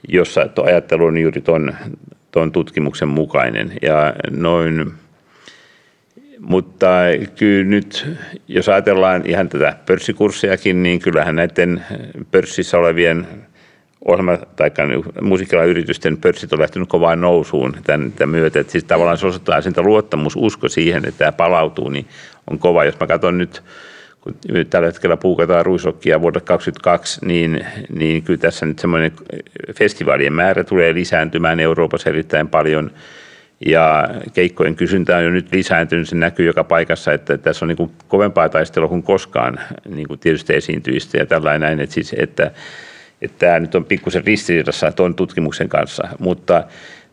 jossa ajattelu on juuri tuon tutkimuksen mukainen. Ja noin mutta kyllä nyt, jos ajatellaan ihan tätä pörssikurssejakin, niin kyllähän näiden pörssissä olevien ohjelma- tai musiikkialan yritysten pörssit on lähtenyt kovaan nousuun tämän, tämän myötä. Että siis tavallaan se osoittaa sen luottamus, usko siihen, että tämä palautuu, niin on kova. Jos mä katson nyt, kun tällä hetkellä puukataan ruisokkia vuodelle 2022, niin, niin kyllä tässä nyt semmoinen festivaalien määrä tulee lisääntymään Euroopassa erittäin paljon – ja keikkojen kysyntä on jo nyt lisääntynyt, se näkyy joka paikassa, että tässä on niin kuin kovempaa taistelua kuin koskaan niin kuin tietysti esiintyjistä ja tällainen näin, että, siis, että, että tämä nyt on pikkusen ristiriidassa tuon tutkimuksen kanssa, mutta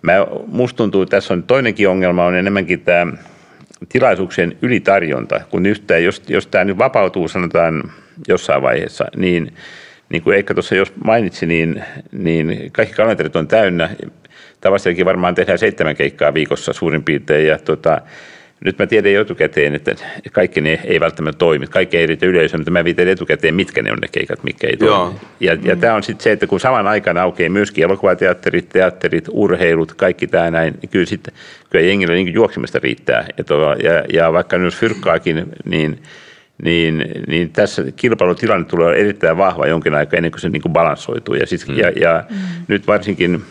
mä, musta tuntuu, että tässä on toinenkin ongelma, on enemmänkin tämä tilaisuuksien ylitarjonta, kun yhtään, jos, jos tämä nyt vapautuu sanotaan jossain vaiheessa, niin niin kuin Eikka tuossa jos mainitsi, niin, niin kaikki kalenterit on täynnä tavastiakin varmaan tehdään seitsemän keikkaa viikossa suurin piirtein ja tota, nyt mä tiedän jo etukäteen, että kaikki ne ei välttämättä toimi. Kaikki ei riitä yleisöön, mutta mä viitän etukäteen, mitkä ne on ne keikat, mitkä ei toimi. Joo. Ja, ja mm. tämä on sitten se, että kun saman aikana aukeaa myöskin elokuvateatterit, teatterit, urheilut, kaikki tämä näin, niin kyllä sitten kyllä jengillä niin juoksimista riittää. Ja, to, ja, ja vaikka nyt fyrkkaakin, niin niin, niin tässä kilpailutilanne tulee olla erittäin vahva jonkin aikaa ennen kuin se niin kuin balanssoituu. Ja, sit, mm. ja, ja mm. nyt varsinkin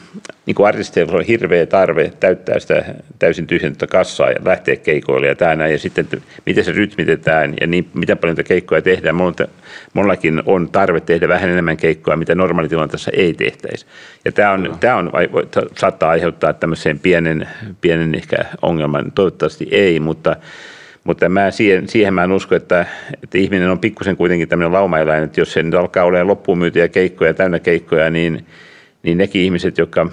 niin kuin artisteilla on hirveä tarve täyttää sitä täysin tyhjenttä kassaa ja lähteä keikoille ja tämä Ja sitten miten se rytmitetään ja niin, miten paljon niitä keikkoja tehdään. Monellakin on tarve tehdä vähän enemmän keikkoja, mitä normaalitilanteessa ei tehtäisi. Ja tämä, on, no. tämä on, saattaa aiheuttaa tämmöisen pienen, pienen ehkä ongelman. Toivottavasti ei, mutta mutta mä siihen, siihen mä en usko, että, että ihminen on pikkusen kuitenkin tämmöinen laumaeläin, että jos se nyt alkaa olemaan loppuun myytyjä keikkoja, täynnä keikkoja, niin, niin nekin ihmiset, jotka,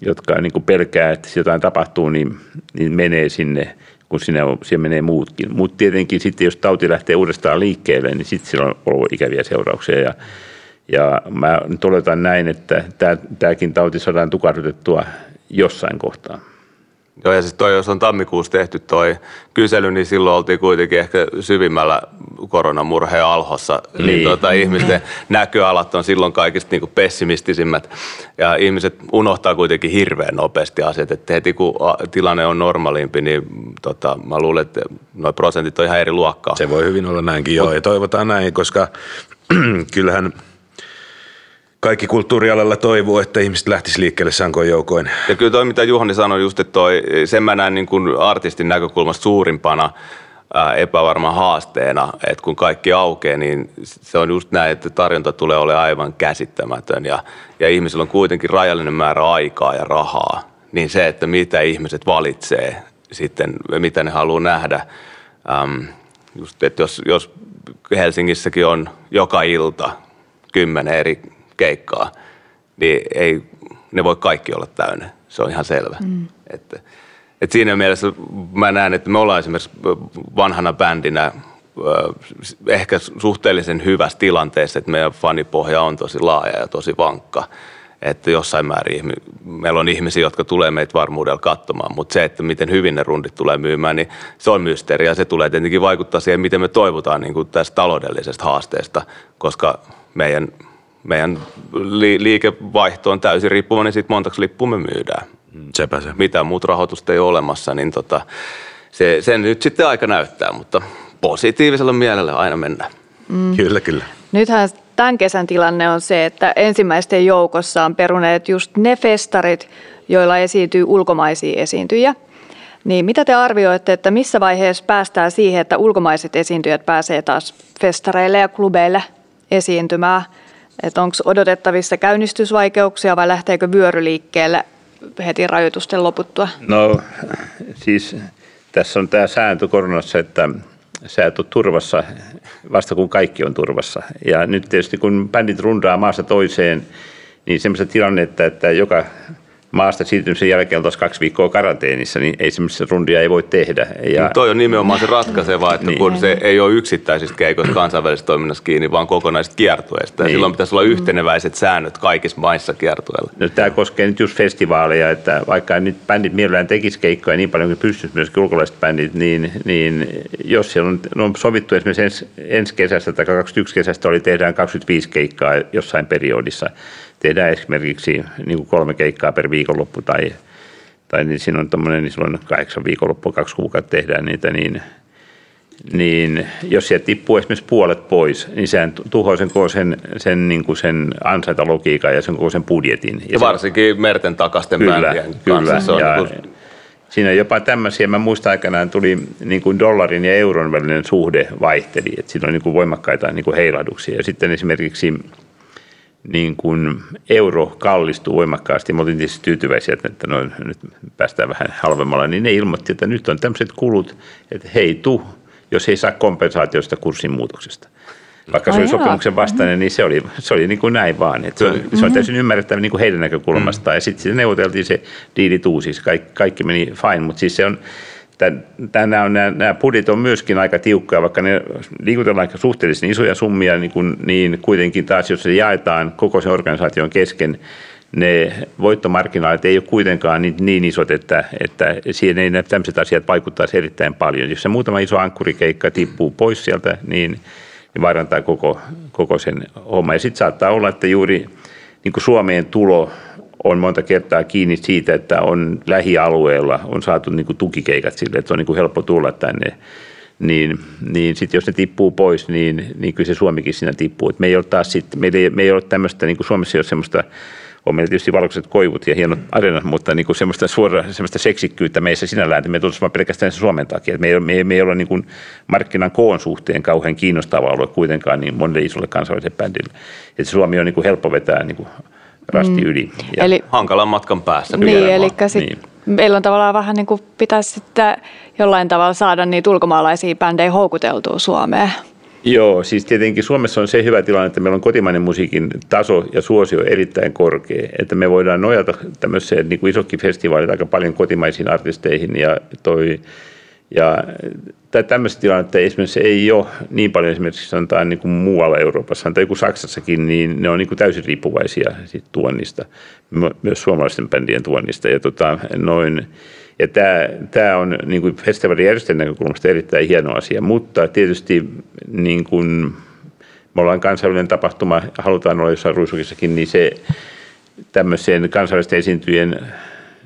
jotka niin kuin pelkää, että jotain tapahtuu, niin, niin menee sinne, kun sinne, on, siellä menee muutkin. Mutta tietenkin sitten, jos tauti lähtee uudestaan liikkeelle, niin sitten sillä on ollut ikäviä seurauksia. Ja, ja mä nyt oletan näin, että tämäkin tauti saadaan tukahdutettua jossain kohtaa. Joo, ja siis toi, jos on tammikuussa tehty toi kysely, niin silloin oltiin kuitenkin ehkä syvimmällä koronamurheen alhossa. Niin. niin tuota, ihmisten näköalat on silloin kaikista niin kuin pessimistisimmät. Ja ihmiset unohtaa kuitenkin hirveän nopeasti asiat. Että heti kun tilanne on normaalimpi, niin tota, mä luulen, että nuo prosentit on ihan eri luokkaa. Se voi hyvin olla näinkin, joo. Ja toivotaan näin, koska kyllähän – kaikki kulttuurialalla toivoo, että ihmiset lähtisivät liikkeelle sankoin joukoin. Ja kyllä toi, mitä Juhani sanoi just, että toi, sen mä näen niin kuin artistin näkökulmasta suurimpana ää, epävarma haasteena, että kun kaikki aukeaa, niin se on just näin, että tarjonta tulee olemaan aivan käsittämätön ja, ja ihmisillä on kuitenkin rajallinen määrä aikaa ja rahaa. Niin se, että mitä ihmiset valitsee sitten, mitä ne haluaa nähdä, äm, just, että jos, jos Helsingissäkin on joka ilta kymmenen eri keikkaa, niin ei ne voi kaikki olla täynnä. Se on ihan selvä. Mm. Että, että siinä mielessä mä näen, että me ollaan esimerkiksi vanhana bändinä ehkä suhteellisen hyvässä tilanteessa, että meidän fanipohja on tosi laaja ja tosi vankka. Että jossain määrin meillä on ihmisiä, jotka tulee meitä varmuudella katsomaan, mutta se, että miten hyvin ne rundit tulee myymään, niin se on mysteeri ja se tulee tietenkin vaikuttaa siihen, miten me toivotaan niin kuin tästä taloudellisesta haasteesta, koska meidän meidän li- liikevaihto on täysin riippuvainen siitä, montaksi lippua me myydään. Mm, sepä se. Mitä muut rahoitusta ei ole olemassa, niin tota, se, sen nyt sitten aika näyttää, mutta positiivisella mielellä aina mennään. Mm. Kyllä, kyllä. Nythän tämän kesän tilanne on se, että ensimmäisten joukossa on peruneet just ne festarit, joilla esiintyy ulkomaisia esiintyjä. Niin mitä te arvioitte, että missä vaiheessa päästään siihen, että ulkomaiset esiintyjät pääsee taas festareille ja klubeille esiintymään – että onko odotettavissa käynnistysvaikeuksia vai lähteekö vyöry liikkeelle heti rajoitusten loputtua? No siis tässä on tämä sääntö koronassa, että sä et ole turvassa vasta kun kaikki on turvassa. Ja nyt tietysti kun bändit rundaa maasta toiseen, niin semmoista tilannetta, että joka maasta siirtymisen jälkeen oltaisiin kaksi viikkoa karanteenissa, niin ei semmoista rundia ei voi tehdä. Ja... No toi on nimenomaan se ratkaiseva, että niin. kun se ei ole yksittäisistä keikoista kansainvälisessä toiminnassa kiinni, vaan kokonaisista kiertueista. Niin. silloin pitäisi olla yhteneväiset säännöt kaikissa maissa kiertueella. No, tämä koskee nyt just festivaaleja, että vaikka nyt bändit mielellään tekisi keikkoja niin paljon kuin pystyisi myöskin ulkolaiset bändit, niin, niin jos siellä on, on sovittu esimerkiksi ensi, ensi kesästä tai 21 kesästä oli tehdään 25 keikkaa jossain periodissa, tehdään esimerkiksi niin kuin kolme keikkaa per viikonloppu tai, tai niin siinä on tämmöinen, niin silloin kahdeksan viikonloppua, kaksi kuukautta tehdään niitä, niin, niin jos sieltä tippuu esimerkiksi puolet pois, niin sehän tuhoaa sen, sen, sen, niin kuin sen ansaintalogiikan ja sen koko sen budjetin. Ja, ja varsinkin se, merten takasten kyllä, kyllä. Se on ja, niin kuin... Siinä jopa tämmöisiä, mä muistan aikanaan tuli niin kuin dollarin ja euron välinen suhde vaihteli, että siinä on niin kuin voimakkaita niin kuin heilahduksia. Ja sitten esimerkiksi niin kuin euro kallistuu voimakkaasti, me oltiin tietysti tyytyväisiä, että no, nyt päästään vähän halvemmalla, niin ne ilmoitti, että nyt on tämmöiset kulut, että hei tu, jos ei saa kompensaatiosta kurssin muutoksesta. Vaikka se oli sopimuksen vastainen, niin se oli, se oli niin kuin näin vaan. Että se, oli, se on täysin ymmärrettävä niin kuin heidän näkökulmastaan. Ja sitten neuvoteltiin se diili siis kaikki, kaikki meni fine, mutta siis se on, Tänä on, nämä, nämä budjet on myöskin aika tiukkoja, vaikka ne liikutellaan aika suhteellisen isoja summia, niin, kuin, niin kuitenkin taas, jos se jaetaan koko sen organisaation kesken, ne voittomarkkinaalit ei ole kuitenkaan niin, niin isot, että, että siihen ei tämmöiset asiat vaikuttaisi erittäin paljon. Jos se muutama iso ankkurikeikka tippuu pois sieltä, niin, niin vaarantaa koko, koko sen homma. Ja sitten saattaa olla, että juuri niin kuin Suomeen tulo on monta kertaa kiinni siitä, että on lähialueella on saatu niin kuin tukikeikat sille, että on niin kuin helppo tulla tänne. Niin, niin sitten jos ne tippuu pois, niin, niin kyllä se Suomikin siinä tippuu. Et me ei ole taas sit, me ei, me ei ole tämmöistä, niin kuin Suomessa ei ole semmoista on meillä tietysti valkoiset koivut ja hienot arenat, mutta niin kuin semmoista, suora, semmoista seksikkyyttä meissä sinällään, että me tulisi vain pelkästään Suomen takia. Että me, ei, me, me ei ole niin kuin markkinan koon suhteen kauhean kiinnostava alue kuitenkaan niin monelle isolle kansainväliselle bändille. Että Suomi on niin kuin helppo vetää niin kuin rasti mm. yli. Ja eli, hankalan matkan päässä. Niin, eli sit, niin. meillä on tavallaan vähän niin kuin pitäisi sitten jollain tavalla saada niitä ulkomaalaisia bändejä houkuteltua Suomeen. Joo, siis tietenkin Suomessa on se hyvä tilanne, että meillä on kotimainen musiikin taso ja suosio erittäin korkea, että me voidaan nojata tämmöiseen niin kuin isokki festivaalit aika paljon kotimaisiin artisteihin ja toi ja tämmöistä tilannetta esimerkiksi ei ole niin paljon esimerkiksi sanotaan niin kuin muualla Euroopassa, tai kuin Saksassakin, niin ne on niin kuin täysin riippuvaisia siitä tuonnista, myös suomalaisten bändien tuonnista. Ja, tota, noin, ja tämä, tämä on niin kuin festivaalijärjestäjän näkökulmasta erittäin hieno asia, mutta tietysti niin kuin me ollaan kansainvälinen tapahtuma, halutaan olla jossain ruisukissakin, niin se tämmöiseen kansainvälisten esiintyjen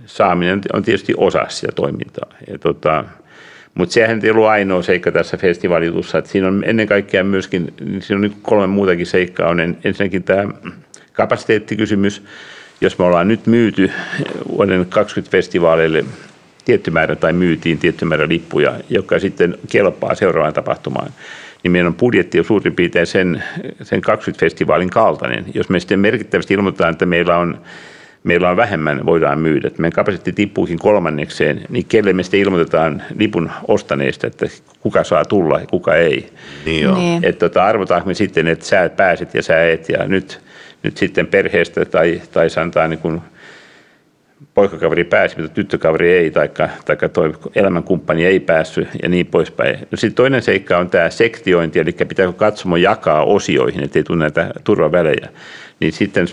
saaminen on tietysti osa sitä toimintaa. Ja tota, mutta sehän ei ollut ainoa seikka tässä festivaalijutussa, että siinä on ennen kaikkea myöskin, siinä on niin kolme muutakin seikkaa. On ensinnäkin tämä kapasiteettikysymys, jos me ollaan nyt myyty vuoden 20 festivaaleille tietty määrä tai myytiin tietty määrä lippuja, joka sitten kelpaa seuraavaan tapahtumaan, niin meidän on budjetti jo suurin piirtein sen, sen 20-festivaalin kaltainen. Jos me sitten merkittävästi ilmoitetaan, että meillä on meillä on vähemmän, voidaan myydä. Että meidän kapasiteetti tippuukin kolmannekseen, niin kelle me sitten ilmoitetaan lipun ostaneista, että kuka saa tulla ja kuka ei. Niin joo. Niin. Että tota, arvotaanko me sitten, että sä pääset ja sä et, ja nyt, nyt sitten perheestä tai, tai sanotaan niin kuin poikakaveri pääsi, mutta tyttökaveri ei, tai taikka toi elämänkumppani ei päässyt ja niin poispäin. No sitten toinen seikka on tämä sektiointi, eli pitääkö katsomo jakaa osioihin, ettei tule näitä turvavälejä. Niin sitten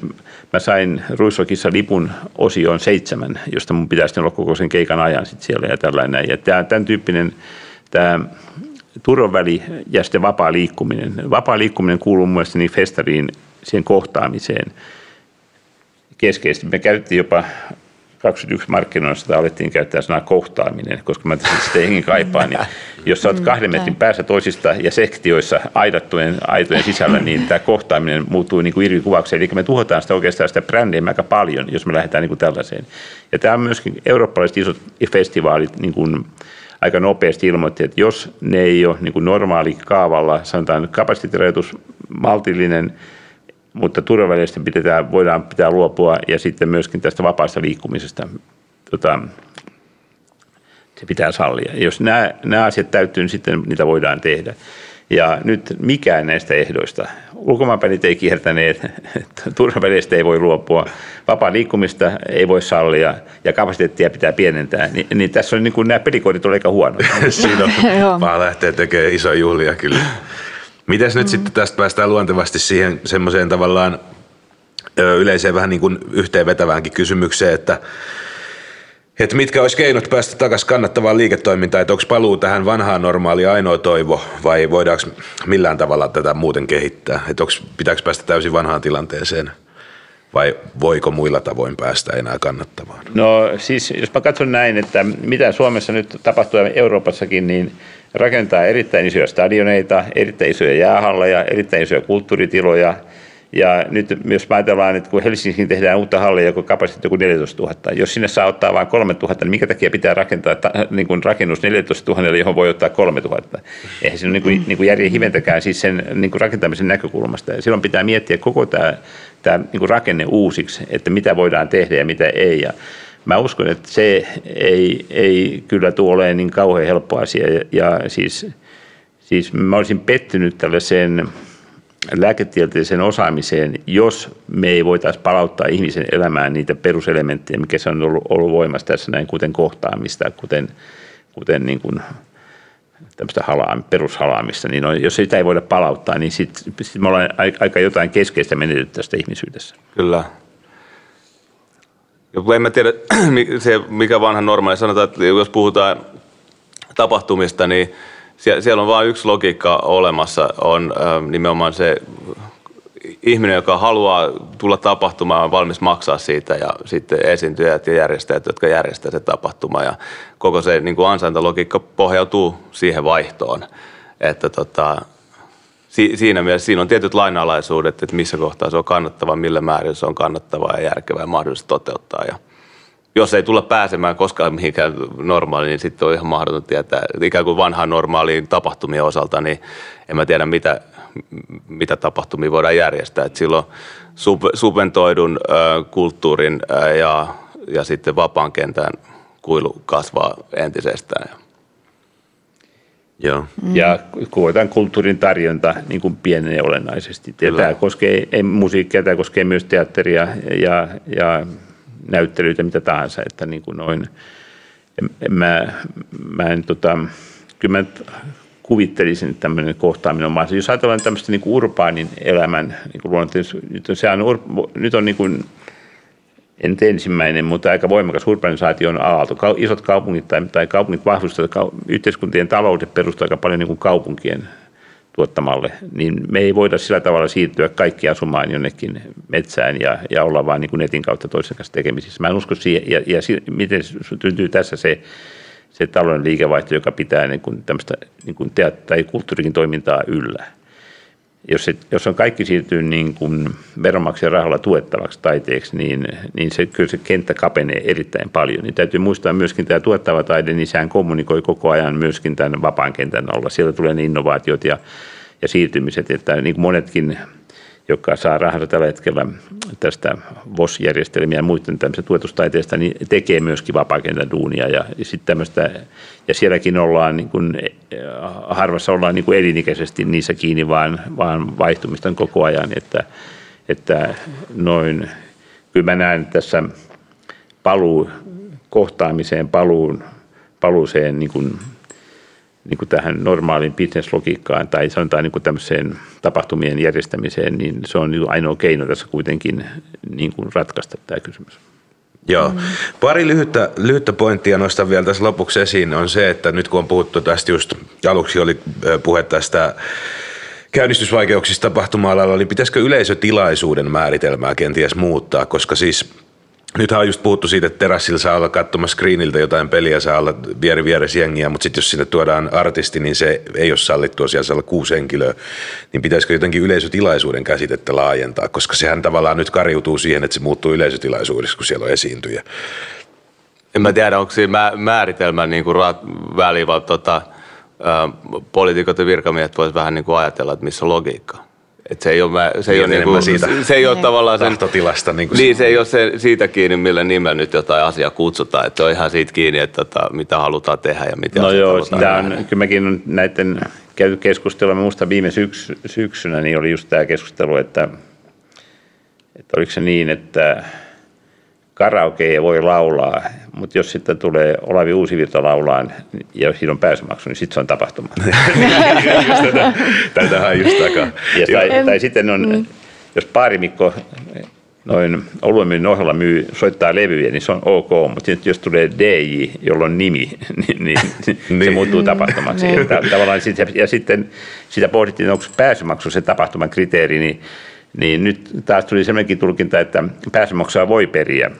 mä sain Ruissokissa lipun osioon seitsemän, josta mun pitäisi olla koko sen keikan ajan sitten siellä ja tällainen. Ja tämä, tämän tyyppinen tämä turvaväli ja sitten vapaa liikkuminen. Vapaa liikkuminen kuuluu mun niin festariin siihen kohtaamiseen keskeisesti. Me käytettiin jopa 21 markkinoissa alettiin käyttää sanaa kohtaaminen, koska mä sitä hengen kaipaan. Niin jos sä oot kahden metrin päässä toisista ja sektioissa aidattujen aitojen sisällä, niin tämä kohtaaminen muuttuu niin kuin irvikuvaukseen. Eli me tuhotaan sitä oikeastaan sitä brändiä aika paljon, jos me lähdetään niin kuin tällaiseen. Ja tämä on myöskin eurooppalaiset isot festivaalit niin kuin aika nopeasti ilmoitti, että jos ne ei ole niin kuin normaali kaavalla, sanotaan kapasiteettirajoitus, maltillinen, mutta turvavälineistä pitää, voidaan pitää luopua ja sitten myöskin tästä vapaasta liikkumisesta tota, se pitää sallia. Jos nämä, nämä asiat täyttyy, niin sitten niitä voidaan tehdä. Ja nyt mikään näistä ehdoista, ulkomaanpäinit ei kiertäneet, turvavälineistä ei voi luopua, vapaa liikkumista ei voi sallia ja kapasiteettia pitää pienentää, niin, niin tässä on niin kuin nämä pelikoodit on aika huono. Siinä on, vaan lähtee tekemään iso juhlia kyllä. Mites nyt mm. sitten tästä päästään luontevasti siihen semmoiseen tavallaan yleiseen vähän niin kuin yhteenvetäväänkin kysymykseen, että että mitkä olisi keinot päästä takaisin kannattavaan liiketoimintaan, että onko paluu tähän vanhaan normaaliin ainoa toivo vai voidaanko millään tavalla tätä muuten kehittää, että onko, pitääkö päästä täysin vanhaan tilanteeseen vai voiko muilla tavoin päästä enää kannattavaan? No siis jos mä katson näin, että mitä Suomessa nyt tapahtuu ja Euroopassakin, niin rakentaa erittäin isoja stadioneita, erittäin isoja jäähalleja, erittäin isoja kulttuuritiloja Ja nyt jos ajatellaan, että kun Helsingissä tehdään uutta hallia, joka kapasiteetti joku 14 000, jos sinne saa ottaa vain 3 000, niin minkä takia pitää rakentaa ta, niin kuin rakennus 14 000, johon voi ottaa 3 000? Eihän se ole niin kuin, niin kuin järjen hiventäkään siis sen niin kuin rakentamisen näkökulmasta. Ja silloin pitää miettiä koko tämä, tämä niin kuin rakenne uusiksi, että mitä voidaan tehdä ja mitä ei. Ja mä uskon, että se ei, ei kyllä tule olemaan niin kauhean helppo asia. Ja, ja siis, siis mä olisin pettynyt tällaiseen lääketieteelliseen osaamiseen, jos me ei voitaisiin palauttaa ihmisen elämään niitä peruselementtejä, mikä se on ollut, ollut voimassa tässä näin, kuten kohtaamista, kuten, kuten niin kuin tämmöistä halaam, perushalaamista, niin on, jos sitä ei voida palauttaa, niin sitten sit me ollaan aika jotain keskeistä menetetty tästä ihmisyydessä. Kyllä. Ja en mä tiedä, se mikä vanha normaali, sanotaan, että jos puhutaan tapahtumista, niin siellä on vain yksi logiikka olemassa, on nimenomaan se ihminen, joka haluaa tulla tapahtumaan, on valmis maksaa siitä ja sitten esiintyjät ja järjestäjät, jotka järjestävät se tapahtuma. Ja koko se niin kuin ansaintalogiikka pohjautuu siihen vaihtoon, että tota, si, siinä mielessä siinä on tietyt lainalaisuudet, että missä kohtaa se on kannattava, millä määrin se on kannattavaa ja järkevää ja mahdollista toteuttaa. Ja jos ei tulla pääsemään koskaan mihinkään normaaliin, niin sitten on ihan mahdoton tietää. Ikään kuin vanhaan normaaliin tapahtumien osalta, niin en mä tiedä, mitä, mitä tapahtumia voidaan järjestää. Et silloin sub, subventoidun ö, kulttuurin ö, ja, ja sitten vapaan kentän kuilu kasvaa entisestään. Joo. Mm. Ja koetaan kulttuurin tarjonta niin kuin pienenee olennaisesti. Tämä koskee ei musiikkia, tämä koskee myös teatteria ja, ja näyttelyitä, mitä tahansa, että niin kuin noin, mä, mä en tota, kyllä mä kuvittelisin, että tämmöinen kohtaaminen on mahdollista. Jos ajatellaan tämmöistä niin kuin urbaanin elämän, niin kuin nyt on, sehän on, nyt on niin kuin, en ensimmäinen, mutta aika voimakas urbanisaation aalto. Isot kaupungit tai, tai kaupungit vahvistavat, yhteiskuntien taloudet perustuvat aika paljon niin kuin kaupunkien tuottamalle, niin me ei voida sillä tavalla siirtyä kaikki asumaan jonnekin metsään ja, ja olla vain niin kuin netin kautta toisen kanssa tekemisissä. Mä en usko siihen, ja, ja miten syntyy tässä se, se talouden liikevaihto, joka pitää niin kuin tämmöistä niin kuin teat- tai kulttuurikin toimintaa yllä. Jos, se, jos on kaikki siirtyy niin kuin veronmaksajan rahalla tuettavaksi taiteeksi, niin, niin se, kyllä se kenttä kapenee erittäin paljon. Niin täytyy muistaa myöskin tämä tuettava taide, niin sehän kommunikoi koko ajan myöskin tämän vapaan kentän alla. Sieltä tulee ne innovaatiot ja, ja siirtymiset, että niin kuin monetkin joka saa rahansa tällä hetkellä tästä VOS-järjestelmiä ja muiden tämmöistä tuetustaiteesta, niin tekee myöskin vapaakentän duunia. Ja, sit tämmöistä, ja sielläkin ollaan, niin kuin, harvassa ollaan niin kuin elinikäisesti niissä kiinni, vaan, vaan vaihtumista on koko ajan. Että, että noin, kyllä mä näen tässä paluu kohtaamiseen, paluun, paluuseen niin kuin niin kuin tähän normaaliin bisneslogiikkaan tai sanotaan niin kuin tämmöiseen tapahtumien järjestämiseen, niin se on niin ainoa keino tässä kuitenkin niin kuin ratkaista tämä kysymys. Joo. Pari lyhyttä, lyhyttä pointtia nostan vielä tässä lopuksi esiin on se, että nyt kun on puhuttu tästä just, aluksi oli puhe tästä käynnistysvaikeuksista tapahtuma-alalla, niin pitäisikö yleisötilaisuuden määritelmää kenties muuttaa, koska siis Nythän on just puhuttu siitä, että terassilla saa olla katsomassa screeniltä jotain peliä, saa olla vieri vieressä jengiä, mutta sitten jos sinne tuodaan artisti, niin se ei ole sallittua, siellä saa olla kuusi henkilöä, niin pitäisikö jotenkin yleisötilaisuuden käsitettä laajentaa, koska sehän tavallaan nyt kariutuu siihen, että se muuttuu yleisötilaisuudeksi, kun siellä on esiintyjä. En mä tiedä, onko siinä määritelmä niin kuin väliin, vaan tota, poliitikot ja virkamiehet voisivat vähän niin kuin ajatella, että missä on logiikka. Et se ei ole, se ei ole, niin kuin, siitä se ei ole tavallaan sen, tahtotilasta. Niin, niin se ei ole se, siitä kiinni, millä nimellä nyt jotain asiaa kutsutaan. Että on ihan siitä kiinni, että tota, mitä halutaan tehdä ja mitä No joo, sitä on, kyllä mekin on näiden käyty keskustelua. Minusta viime syks, syksynä niin oli just tämä keskustelu, että, että oliko se niin, että karaoke ei voi laulaa, mutta jos sitten tulee Olavi Uusivirta laulaan ja siinä on pääsymaksu, niin sitten se on tapahtuma. Tätähän just takaa. Ja tai, tai sitten on, mm. jos paarimikko noin oluemyyn ohella myy, soittaa levyjä, niin se on ok, mutta jos tulee DJ, jolla on nimi, niin, niin, niin. se muuttuu tapahtumaksi. Niin. tavallaan sit, ja sitten sitä pohdittiin, onko pääsymaksu se tapahtuman kriteeri, niin niin nyt taas tuli sellainenkin tulkinta, että pääsymaksua voi periä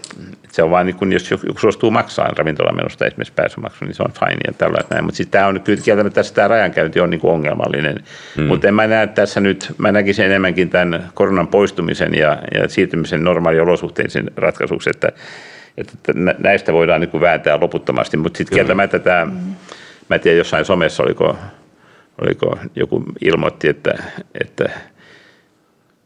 se on vaan niin kuin, jos joku suostuu maksaa ravintolamenosta esimerkiksi pääsymaksu, niin se on fine ja tällaista näin. Mutta siis tämä on kyllä kieltämättä tässä tämä rajankäynti on niin kuin ongelmallinen. Mm. Mutta en mä näe tässä nyt, mä näkisin enemmänkin tämän koronan poistumisen ja, ja siirtymisen normaaliolosuhteisiin ratkaisuksi, että, että näistä voidaan niin kuin vääntää loputtomasti. Mutta sitten kieltämättä tämä, mä en tiedä jossain somessa oliko, oliko joku ilmoitti, että, että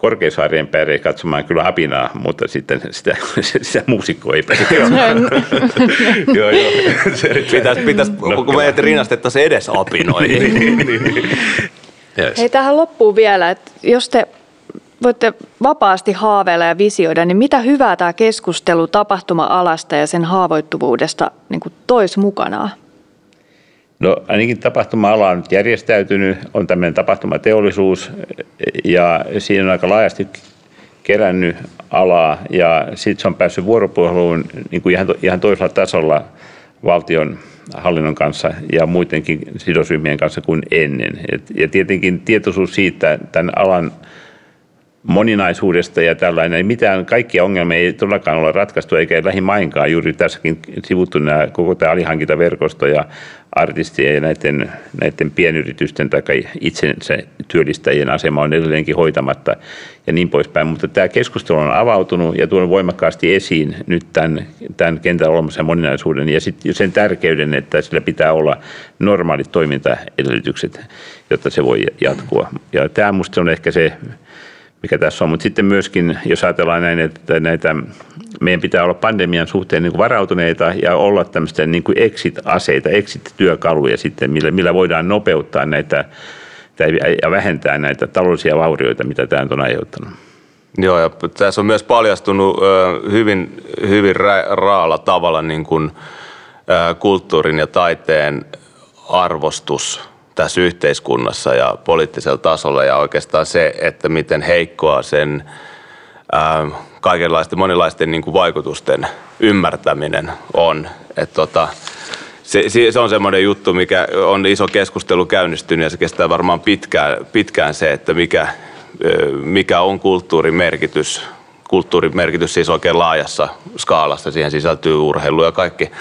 Korkeasaarien päälle katsomaan kyllä apinaa, mutta sitten sitä, sitä muusikkoa ei pääse Joo, joo. Pitäisi, pitäisi no, kun me rinnastettaisiin edes apinoihin. niin, niin, niin. Yes. Hei, tähän loppuu vielä, että jos te voitte vapaasti haaveilla ja visioida, niin mitä hyvää tämä keskustelu tapahtuma-alasta ja sen haavoittuvuudesta niin toisi mukanaan? No ainakin tapahtuma-ala on nyt järjestäytynyt, on tämmöinen tapahtumateollisuus ja siinä on aika laajasti kerännyt alaa ja sitten se on päässyt vuoropuheluun niin kuin ihan, ihan toisella tasolla valtion hallinnon kanssa ja muidenkin sidosryhmien kanssa kuin ennen. Et, ja tietenkin tietoisuus siitä tämän alan moninaisuudesta ja tällainen. Mitään, kaikkia ongelmia ei todellakaan ole ratkaistu eikä lähimainkaan. Juuri tässäkin sivuttu nämä, koko tämä alihankintaverkosto ja artistien ja näiden, näiden pienyritysten tai itsensä työllistäjien asema on edelleenkin hoitamatta ja niin poispäin. Mutta tämä keskustelu on avautunut ja tuonut voimakkaasti esiin nyt tämän, tämän kentän olemassa moninaisuuden ja sitten sen tärkeyden, että sillä pitää olla normaalit toimintaedellytykset, jotta se voi jatkua. Ja tämä minusta on ehkä se mikä tässä on. Mutta sitten myöskin, jos ajatellaan näin, että näitä, meidän pitää olla pandemian suhteen niin kuin varautuneita ja olla tämmöistä niin kuin exit-aseita, exit-työkaluja sitten, millä, millä voidaan nopeuttaa näitä ja vähentää näitä taloudellisia vaurioita, mitä tämä on aiheuttanut. Joo, ja tässä on myös paljastunut hyvin, hyvin raalla tavalla niin kuin, kulttuurin ja taiteen arvostus – tässä yhteiskunnassa ja poliittisella tasolla ja oikeastaan se, että miten heikkoa sen ää, kaikenlaisten monilaisten niin kuin vaikutusten ymmärtäminen on. Et tota, se, se on semmoinen juttu, mikä on iso keskustelu käynnistynyt ja se kestää varmaan pitkään, pitkään se, että mikä, mikä on kulttuurin merkitys. Kulttuurin merkitys siis oikein laajassa skaalassa, siihen sisältyy urheilu ja kaikki,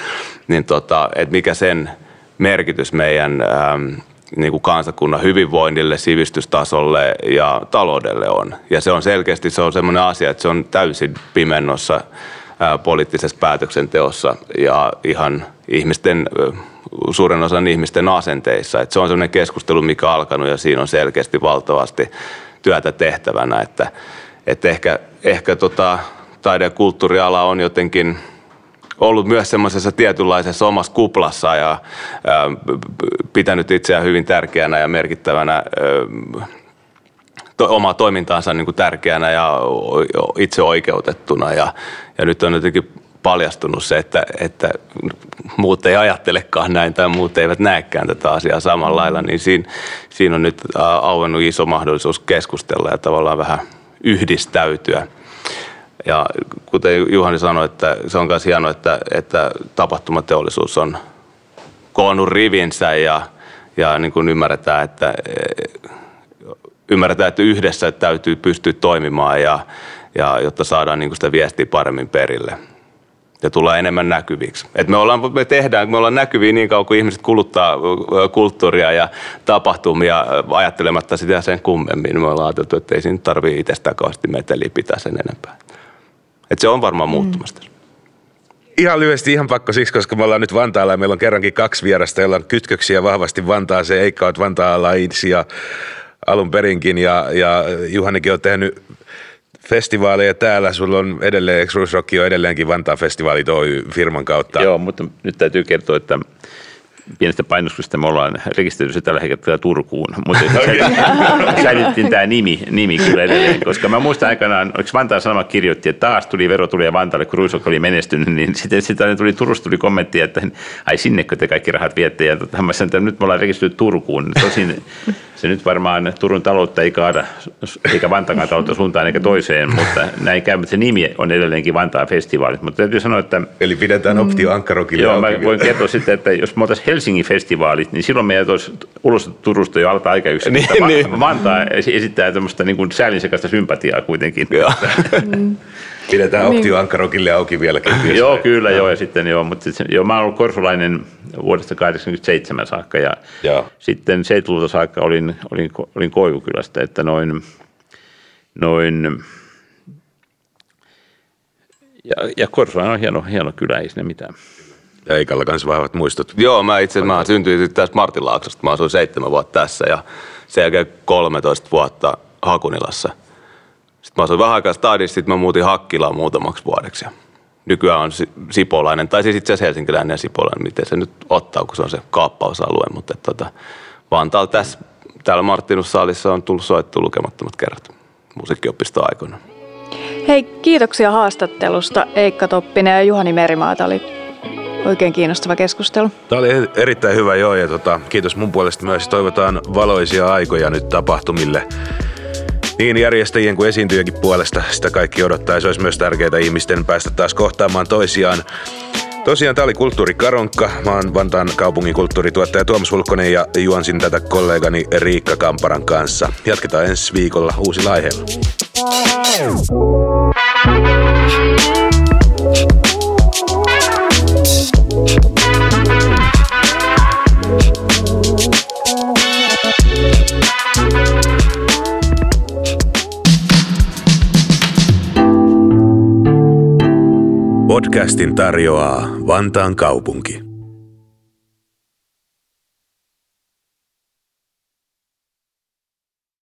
niin tota, että mikä sen merkitys meidän ähm, niin kuin kansakunnan hyvinvoinnille, sivistystasolle ja taloudelle on. Ja se on selkeästi se on sellainen asia, että se on täysin pimennossa poliittisessa päätöksenteossa ja ihan ihmisten, suuren osan ihmisten asenteissa. Että se on sellainen keskustelu, mikä on alkanut ja siinä on selkeästi valtavasti työtä tehtävänä, että, että ehkä, ehkä tota, taide- ja kulttuuriala on jotenkin – ollut myös semmoisessa tietynlaisessa omassa kuplassa ja pitänyt itseään hyvin tärkeänä ja merkittävänä to, omaa toimintaansa niin kuin tärkeänä ja itse oikeutettuna. Ja, ja nyt on jotenkin paljastunut se, että, että muut ei ajattelekaan näin tai muut eivät näekään tätä asiaa samalla lailla, niin siinä, siinä on nyt auennut iso mahdollisuus keskustella ja tavallaan vähän yhdistäytyä. Ja kuten Juhani sanoi, että se on myös hienoa, että, että tapahtumateollisuus on koonnut rivinsä ja, ja niin kuin ymmärretään, että, ymmärretään, että yhdessä täytyy pystyä toimimaan ja, ja jotta saadaan niin kuin sitä viestiä paremmin perille ja tulee enemmän näkyviksi. Et me, ollaan, me tehdään, me ollaan näkyviä niin kauan kuin ihmiset kuluttaa kulttuuria ja tapahtumia ajattelematta sitä sen kummemmin. Me ollaan ajateltu, että ei siinä tarvitse itsestä kauheasti meteliä pitää sen enempää. Et se on varmaan muuttumassa. Mm. Ihan lyhyesti, ihan pakko siksi, koska me ollaan nyt Vantaalla ja meillä on kerrankin kaksi vierasta, joilla on kytköksiä vahvasti Vantaaseen. Vantaalla itse ja alun perinkin ja, ja Juhanikin on tehnyt festivaaleja täällä. Sulla on edelleen, eikö on edelleenkin Vantaan festivaalit Oy firman kautta? Joo, mutta nyt täytyy kertoa, että pienestä painostuksesta me ollaan rekisteröidyssä tällä hetkellä Turkuun, mutta säilyttiin tämä nimi, nimi kyllä edelleen, koska mä muistan aikanaan, oliko Vantaan Sanoma kirjoitti, että taas tuli vero tulee Vantaalle, kun Ruisok oli menestynyt, niin sitten, sitten tuli Turusta tuli kommentti, että ai sinnekö te kaikki rahat viette, ja tota, mä sanoin, että nyt me ollaan rekisteröity Turkuun. Tosin se nyt varmaan Turun taloutta ei kaada, eikä Vantaan taloutta suuntaan eikä toiseen, mutta näin käy, mutta se nimi on edelleenkin Vantaan festivaali. Mutta täytyy sanoa, että... Eli pidetään optio Ankkarokille. Joo, mä voin kertoa sitten, että jos me oltaisiin Helsingin festivaalit, niin silloin meidän olisi ulos Turusta jo alta aikayksiköstä. niin, niin. Vantaa esittää tämmöistä niin säällisekasta sympatiaa kuitenkin. Pidetään niin. Optio Ankkarokille auki vielä kenties. joo, kyllä joo. Ja sitten joo, mutta sitten, joo, mä olen ollut korsolainen vuodesta 1987 saakka ja joo. sitten 70-luvulta saakka olin, olin, olin Koivukylästä, että noin, noin ja, ja Korsolainen on hieno, hieno kylä, ei sinne mitään. Ja Eikalla kanssa vahvat muistot. Joo, mä itse mä syntyin tässä Martinlaaksosta. Mä asuin seitsemän vuotta tässä ja sen jälkeen 13 vuotta Hakunilassa. Sitten mä asuin vähän aikaa stadissa, sitten mä muutin Hakkilaan muutamaksi vuodeksi. Nykyään on sipolainen, tai siis itse asiassa helsinkiläinen ja sipolainen, miten se nyt ottaa, kun se on se kaappausalue. Mutta tota, Vantaalla tässä, täällä Martinussaalissa on tullut soittu lukemattomat kerrat musiikkiopisto aikoina. Hei, kiitoksia haastattelusta Eikka Toppinen ja Juhani Merimaa. Tämä oli oikein kiinnostava keskustelu. Tämä oli erittäin hyvä joo ja tota, kiitos mun puolesta myös. Toivotaan valoisia aikoja nyt tapahtumille. Niin järjestäjien kuin esiintyjänkin puolesta sitä kaikki odottaa ja se olisi myös tärkeää ihmisten päästä taas kohtaamaan toisiaan. Tosiaan tämä oli Kulttuuri Karonkka. Mä oon Vantaan kaupungin kulttuurituottaja Tuomas Hulkkonen ja juonsin tätä kollegani Riikka Kamparan kanssa. Jatketaan ensi viikolla uusilla aiheilla. Podcastin tarjoaa Vantaan kaupunki.